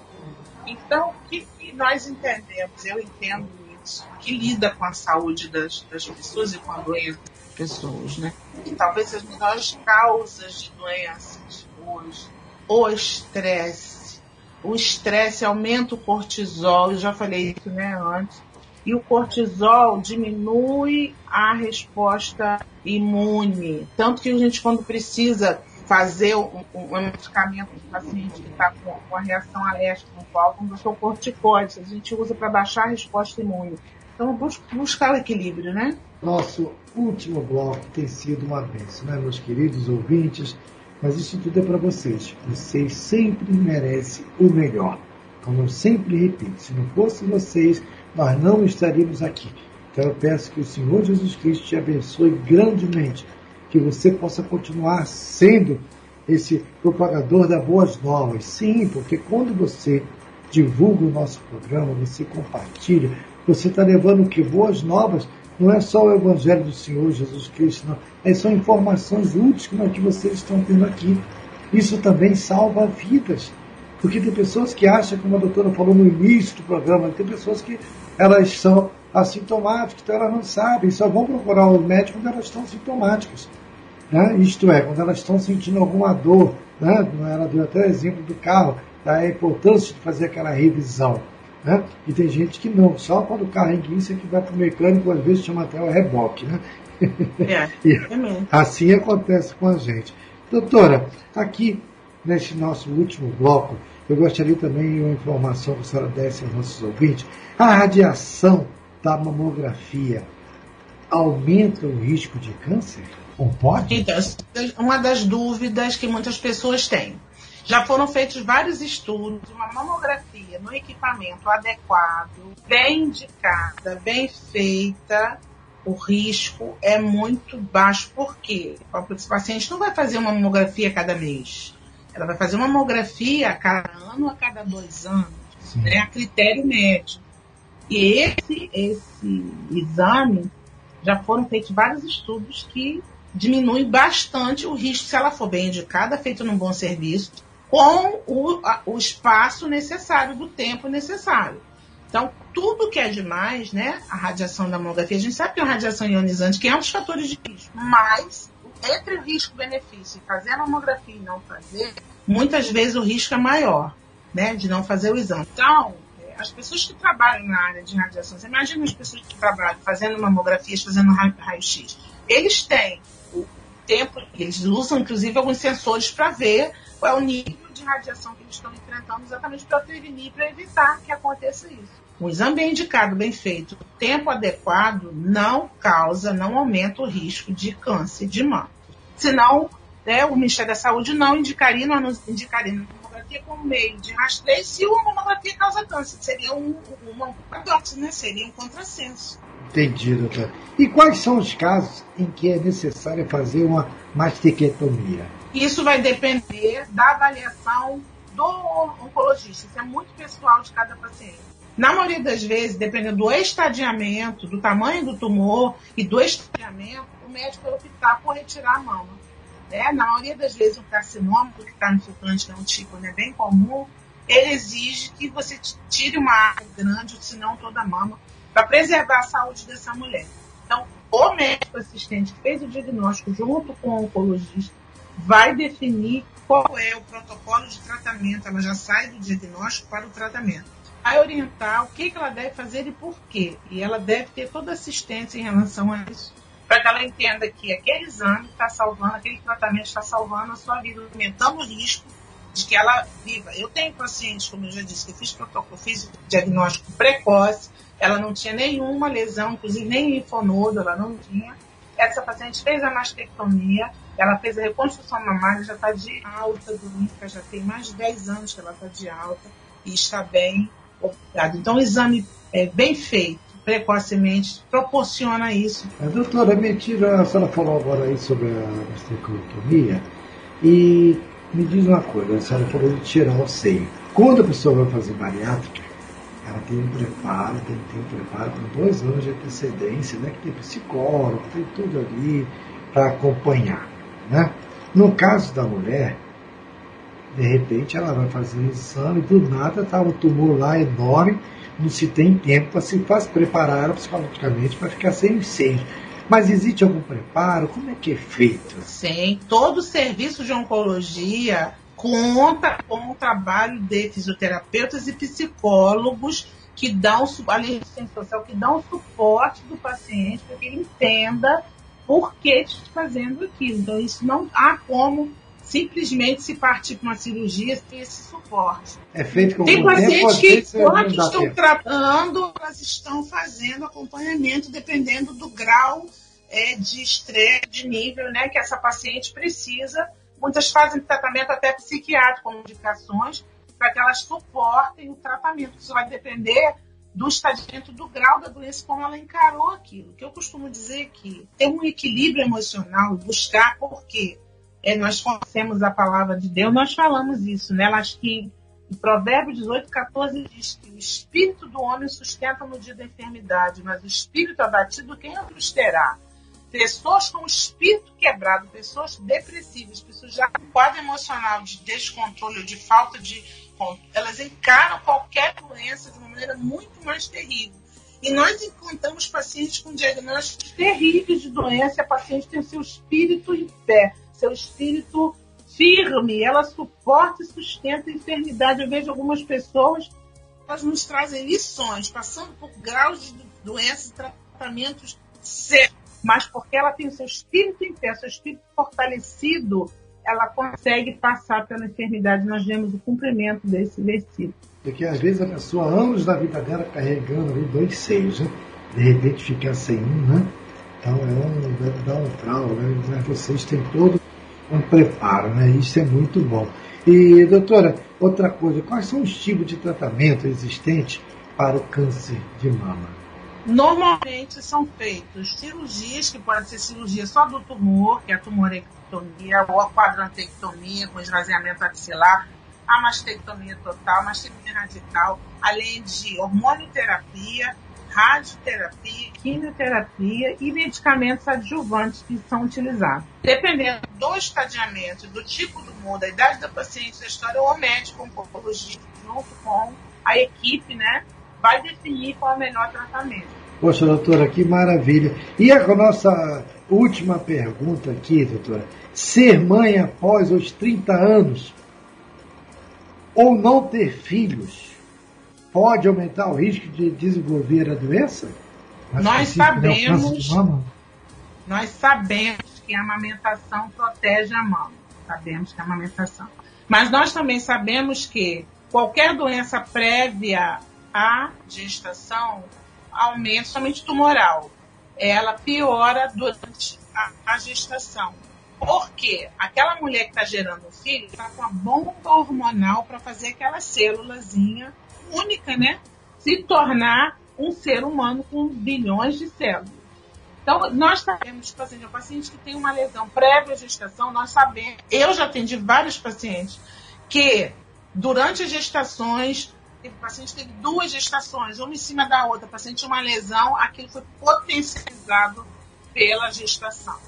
[SPEAKER 4] Então, o que, que nós entendemos? Eu entendo isso, que lida com a saúde das, das pessoas e com a doença pessoas, né? Que talvez as melhores causas de doenças hoje, o estresse. O estresse aumenta o cortisol, eu já falei isso né, antes. E o cortisol diminui a resposta imune. Tanto que a gente, quando precisa fazer um, um medicamento para paciente que está com uma reação alérgica no palco, um são corticoides, a gente usa para baixar a resposta imune. Então, buscar o equilíbrio, né?
[SPEAKER 2] Nosso último bloco tem sido uma bênção, né, meus queridos ouvintes? Mas isso tudo é para vocês. Vocês sempre merecem o melhor. Como eu sempre repito, se não fosse vocês, nós não estaríamos aqui. Então eu peço que o Senhor Jesus Cristo te abençoe grandemente, que você possa continuar sendo esse propagador das boas novas. Sim, porque quando você divulga o nosso programa, você compartilha, você está levando que? Boas novas. Não é só o Evangelho do Senhor Jesus Cristo, não. É, são informações úteis como a que vocês estão tendo aqui. Isso também salva vidas. Porque tem pessoas que acham, como a doutora falou no início do programa, tem pessoas que elas são assintomáticas, então elas não sabem, só vão procurar o médico quando elas estão sintomáticas. Né? Isto é, quando elas estão sentindo alguma dor. Né? Ela deu até o exemplo do carro, da importância de fazer aquela revisão. Né? E tem gente que não, só quando o carro enguiça que vai para o mecânico, às vezes chama até o reboque. Né?
[SPEAKER 4] É, [laughs]
[SPEAKER 2] é assim acontece com a gente. Doutora, aqui neste nosso último bloco, eu gostaria também de uma informação que a senhora desse aos nossos ouvintes. A radiação da mamografia aumenta o risco de câncer? Ou pode?
[SPEAKER 4] Então, uma das dúvidas que muitas pessoas têm. Já foram feitos vários estudos, uma mamografia no equipamento adequado, bem indicada, bem feita, o risco é muito baixo. Por quê? O paciente não vai fazer uma mamografia cada mês. Ela vai fazer uma mamografia a cada ano, a cada dois anos, né, a critério médio. E esse, esse exame, já foram feitos vários estudos que diminuem bastante o risco, se ela for bem indicada, feito num bom serviço, com o, a, o espaço necessário, do tempo necessário. Então, tudo que é demais, né? A radiação da mamografia, a gente sabe que é uma radiação ionizante, que é um dos fatores de risco, mas entre o risco e benefício, fazer a mamografia e não fazer, muitas vezes o risco é maior, né? De não fazer o exame. Então, é, as pessoas que trabalham na área de radiação, você imagina as pessoas que trabalham fazendo mamografias, fazendo raio-x, eles têm o tempo, eles usam inclusive alguns sensores para ver qual é o nível de radiação que eles estão enfrentando, exatamente para prevenir, para evitar que aconteça isso. Um exame bem indicado, bem feito, tempo adequado, não causa, não aumenta o risco de câncer de mama. Senão, né, o Ministério da Saúde não indicaria, não indicaríamos mamografia como meio de rastreio se uma mamografia causa câncer. Seria um, uma paradoxo, né? Seria um contrassenso.
[SPEAKER 2] Entendi, doutor. E quais são os casos em que é necessário fazer uma mastectomia?
[SPEAKER 4] Isso vai depender da avaliação do oncologista. Isso é muito pessoal de cada paciente. Na maioria das vezes, dependendo do estadiamento, do tamanho do tumor e do estadiamento, o médico vai optar por retirar a mama. É, na maioria das vezes, o carcinoma, que está no sulcante, que é um tipo né, bem comum, ele exige que você tire uma área grande, se não toda a mama, para preservar a saúde dessa mulher. Então, o médico assistente que fez o diagnóstico junto com o oncologista vai definir qual é o protocolo de tratamento. Ela já sai do diagnóstico para o tratamento. Vai orientar o que, que ela deve fazer e por quê. E ela deve ter toda assistência em relação a isso para que ela entenda que aquele exame está salvando, aquele tratamento está salvando a sua vida, aumentando o risco de que ela viva. Eu tenho pacientes, como eu já disse, que fiz protocolo, fiz diagnóstico precoce, ela não tinha nenhuma lesão, inclusive nem linfonodo, ela não tinha. Essa paciente fez a mastectomia, ela fez a reconstrução mamária, já está de alta do já tem mais de 10 anos que ela está de alta e está bem, Então, o exame é bem feito precocemente proporciona isso.
[SPEAKER 2] A doutora, me tira, a senhora falou agora aí sobre a mastectomia e me diz uma coisa, a senhora falou de tirar o seio. Quando a pessoa vai fazer bariátrica, ela tem um preparo, tem, tem um preparo com dois anos de antecedência, né? Que tem psicólogo, tem tudo ali para acompanhar. Né? No caso da mulher, de repente ela vai fazer um exame, do nada está um tumor lá enorme, não se tem tempo para se faz, preparar psicologicamente para ficar sem os. Mas existe algum preparo? Como é que é feito?
[SPEAKER 4] Sim, todo serviço de oncologia conta com o trabalho de fisioterapeutas e psicólogos que dão além social que dão suporte do paciente para que ele entenda por que está fazendo aquilo. Então isso não há como simplesmente se partir para uma cirurgia sem esse suporte.
[SPEAKER 2] É feito com
[SPEAKER 4] Tem pacientes que, quando estão tempo. tratando, elas estão fazendo acompanhamento dependendo do grau é, de estresse, de nível né, que essa paciente precisa. Muitas fazem tratamento até psiquiátrico, com indicações, para que elas suportem o tratamento. Isso vai depender do estadiamento do grau da doença, como ela encarou aquilo. O que eu costumo dizer é que ter um equilíbrio emocional, buscar por quê? É, nós conhecemos a palavra de Deus, nós falamos isso, né? Acho que em Provérbios 18, 14 diz que o espírito do homem sustenta no dia da enfermidade, mas o espírito abatido quem outros terá? Pessoas com o espírito quebrado, pessoas depressivas, pessoas já com quadro emocional de descontrole, de falta de. Elas encaram qualquer doença de uma maneira muito mais terrível. E nós encontramos pacientes com diagnósticos terríveis de doença, a paciente tem o seu espírito em pé seu espírito firme, ela suporta e sustenta a enfermidade. Eu vejo algumas pessoas, elas nos trazem lições, passando por graus de doenças e tratamentos sérios, mas porque ela tem o seu espírito em pé, seu espírito fortalecido, ela consegue passar pela enfermidade. Nós vemos o cumprimento desse versículo.
[SPEAKER 2] Porque às vezes a pessoa, anos da vida dela, carregando ali dois seios, né? de repente ficar sem um, né? Então é um, deve dar um trauma, né? Vocês têm todo um preparo, né? Isso é muito bom. E, doutora, outra coisa, quais são os tipos de tratamento existentes para o câncer de mama?
[SPEAKER 4] Normalmente são feitas cirurgias, que pode ser cirurgia só do tumor, que é a tumorectomia, ou a quadrantectomia com esvaziamento axilar, a mastectomia total, mastectomia radical, além de hormonioterapia, radioterapia, quimioterapia e medicamentos adjuvantes que são utilizados. Dependendo do estadiamento, do tipo do mundo, da idade da paciente, da história, o médico oncologista, junto com a equipe, né, vai definir qual é o melhor tratamento.
[SPEAKER 2] Poxa, doutora, que maravilha. E a nossa última pergunta aqui, doutora. Ser mãe após os 30 anos ou não ter filhos pode aumentar o risco de desenvolver a doença?
[SPEAKER 4] nós sabemos, nós sabemos que a amamentação protege a mama. Sabemos que a amamentação. Mas nós também sabemos que qualquer doença prévia à gestação aumenta somente tumoral. Ela piora durante a, a gestação. Porque aquela mulher que está gerando o filho está com a bomba hormonal para fazer aquela célulazinha única, né? Se tornar um ser humano com bilhões de células. Então, nós sabemos, tipo assim, o paciente que tem uma lesão prévia à gestação, nós sabemos, eu já atendi vários pacientes que durante as gestações, o paciente teve duas gestações, uma em cima da outra, o paciente tinha uma lesão, aquilo foi potencializado pela gestação.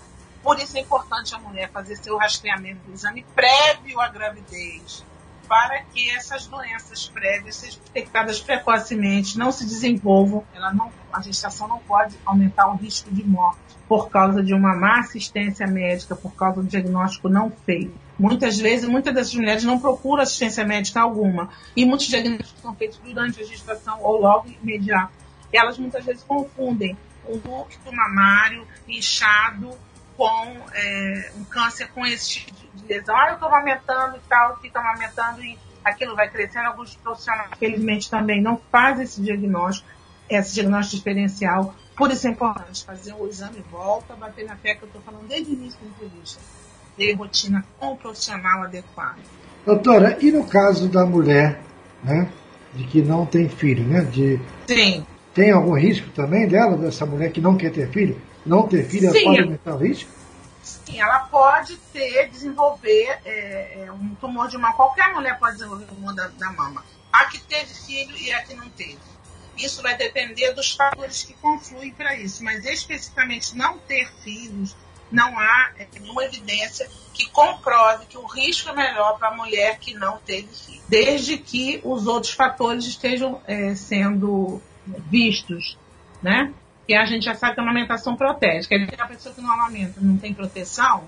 [SPEAKER 4] Por isso é importante a mulher fazer seu rastreamento do exame prévio à gravidez, para que essas doenças prévias sejam detectadas precocemente, não se desenvolvam. Ela não, a gestação não pode aumentar o risco de morte por causa de uma má assistência médica, por causa do diagnóstico não feito. Muitas vezes, muitas dessas mulheres não procuram assistência médica alguma. E muitos diagnósticos são feitos durante a gestação ou logo imediato. Elas muitas vezes confundem o ducto mamário inchado com é, um câncer com esse tipo de lesão. Ah, eu estou amamentando e tal, fica amamentando e aquilo vai crescendo. Alguns profissionais, felizmente, também não fazem esse diagnóstico, esse diagnóstico diferencial. Por isso é importante fazer o exame volta, bater na tecla que eu estou falando desde o início da entrevista. Ter rotina com o profissional adequado.
[SPEAKER 2] Doutora, e no caso da mulher, né, de que não tem filho, né? De,
[SPEAKER 4] Sim.
[SPEAKER 2] Tem algum risco também dela, dessa mulher que não quer ter filho? Não ter filho, ela pode aumentar o risco?
[SPEAKER 4] Sim, ela pode ter, desenvolver é, é, um tumor de mama. Qualquer mulher pode desenvolver um tumor da, da mama. A que teve filho e a que não teve. Isso vai depender dos fatores que confluem para isso. Mas especificamente não ter filhos, não há é, nenhuma evidência que comprove que o risco é melhor para a mulher que não teve filho. Desde que os outros fatores estejam é, sendo vistos, né? Que a gente já sabe que a amamentação protege. Quer dizer, a pessoa que não amamenta não tem proteção,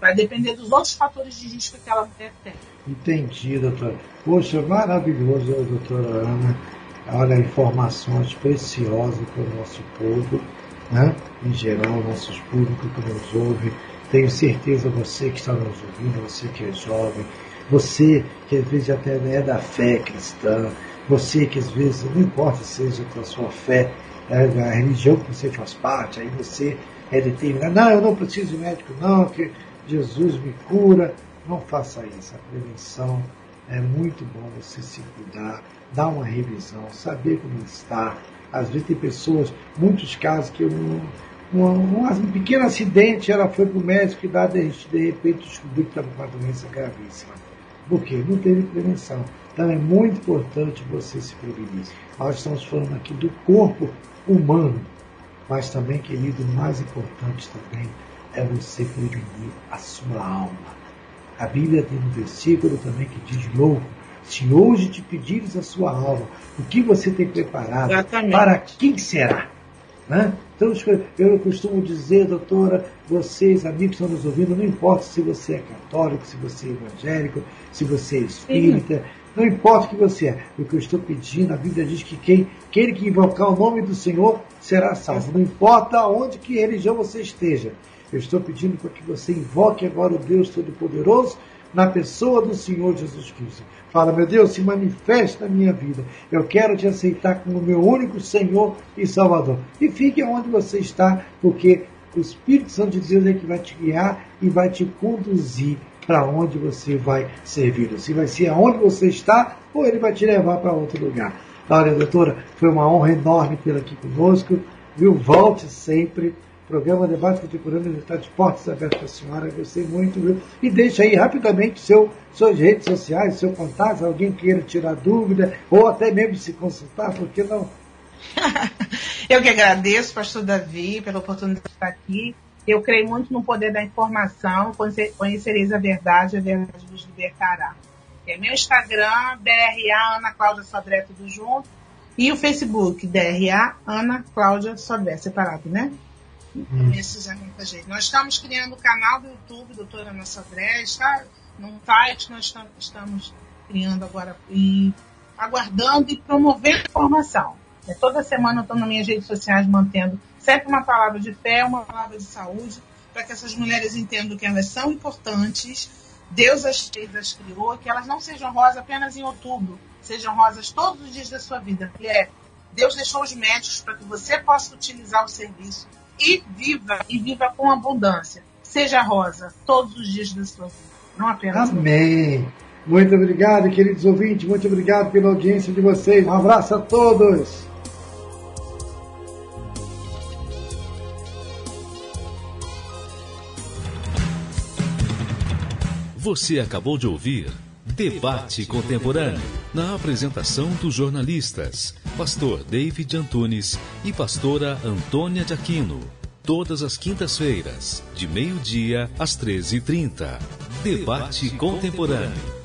[SPEAKER 4] vai depender dos outros fatores de risco que ela tem.
[SPEAKER 2] Entendi, doutora. Poxa, maravilhoso, doutora Ana. Olha, informações preciosas para o nosso povo, né? em geral, nossos públicos que nos ouvem. Tenho certeza, você que está nos ouvindo, você que é jovem, você que às vezes até é da fé cristã, você que às vezes, não importa seja a sua fé, a religião que você faz parte, aí você é determinado, não, eu não preciso de médico, não, que Jesus me cura. Não faça isso. A prevenção é muito bom você se cuidar, dar uma revisão, saber como está. Às vezes tem pessoas, muitos casos que um, um, um pequeno acidente, ela foi para o médico e de, de repente descobriu que estava com uma doença gravíssima. Por quê? Não teve prevenção. Então é muito importante você se prevenir. Nós estamos falando aqui do corpo humano, mas também, querido, o mais importante também é você prevenir a sua alma. A Bíblia tem um versículo também que diz louco, se hoje te pedires a sua alma, o que você tem preparado,
[SPEAKER 4] Exatamente.
[SPEAKER 2] para quem será? Né? Então, eu costumo dizer, doutora, vocês, amigos que estão nos ouvindo, não importa se você é católico, se você é evangélico, se você é espírita, Sim. Não importa o que você é. O que eu estou pedindo, a Bíblia diz que quem, aquele que invocar o nome do Senhor será salvo. Não importa onde que religião você esteja. Eu estou pedindo para que você invoque agora o Deus Todo-Poderoso na pessoa do Senhor Jesus Cristo. Fala, meu Deus, se manifesta na minha vida. Eu quero te aceitar como meu único Senhor e Salvador. E fique onde você está, porque o Espírito Santo de Deus é que vai te guiar e vai te conduzir para onde você vai servir. Se vai ser aonde você está ou ele vai te levar para outro lugar. Olha, doutora, foi uma honra enorme tê-la aqui conosco. Viu? Volte sempre. Programa Debate Contemporâneo está de portas abertas para a senhora. Gostei muito, viu? E deixa aí rapidamente seu, suas redes sociais, seu contato, alguém queira tirar dúvida ou até mesmo se consultar, por que não? [laughs]
[SPEAKER 4] Eu que agradeço, pastor Davi, pela oportunidade de estar aqui. Eu creio muito no poder da informação, conhecereis a verdade, a verdade vos libertará. É meu Instagram, DRA Ana Cláudia Sodré, tudo junto. E o Facebook, DRA Ana Cláudia Sodré, separado, né? Hum. Esses é muita gente. Nós estamos criando o canal do YouTube, doutora Ana Sodré, está num site nós estamos criando agora e aguardando e promovendo informação. É, toda semana eu estou nas minhas redes sociais mantendo sempre uma palavra de fé, uma palavra de saúde, para que essas mulheres entendam que elas são importantes, Deus as fez, as criou, que elas não sejam rosas apenas em outubro, sejam rosas todos os dias da sua vida. Mulher, Deus deixou os médicos para que você possa utilizar o serviço e viva, e viva com abundância seja rosa todos os dias da sua vida, não apenas
[SPEAKER 2] Amém. Muito obrigado, queridos ouvintes. Muito obrigado pela audiência de vocês. Um abraço a todos.
[SPEAKER 1] Você acabou de ouvir Debate Contemporâneo, na apresentação dos jornalistas, Pastor David Antunes e Pastora Antônia de Aquino. Todas as quintas-feiras, de meio-dia às 13h30. Debate Contemporâneo.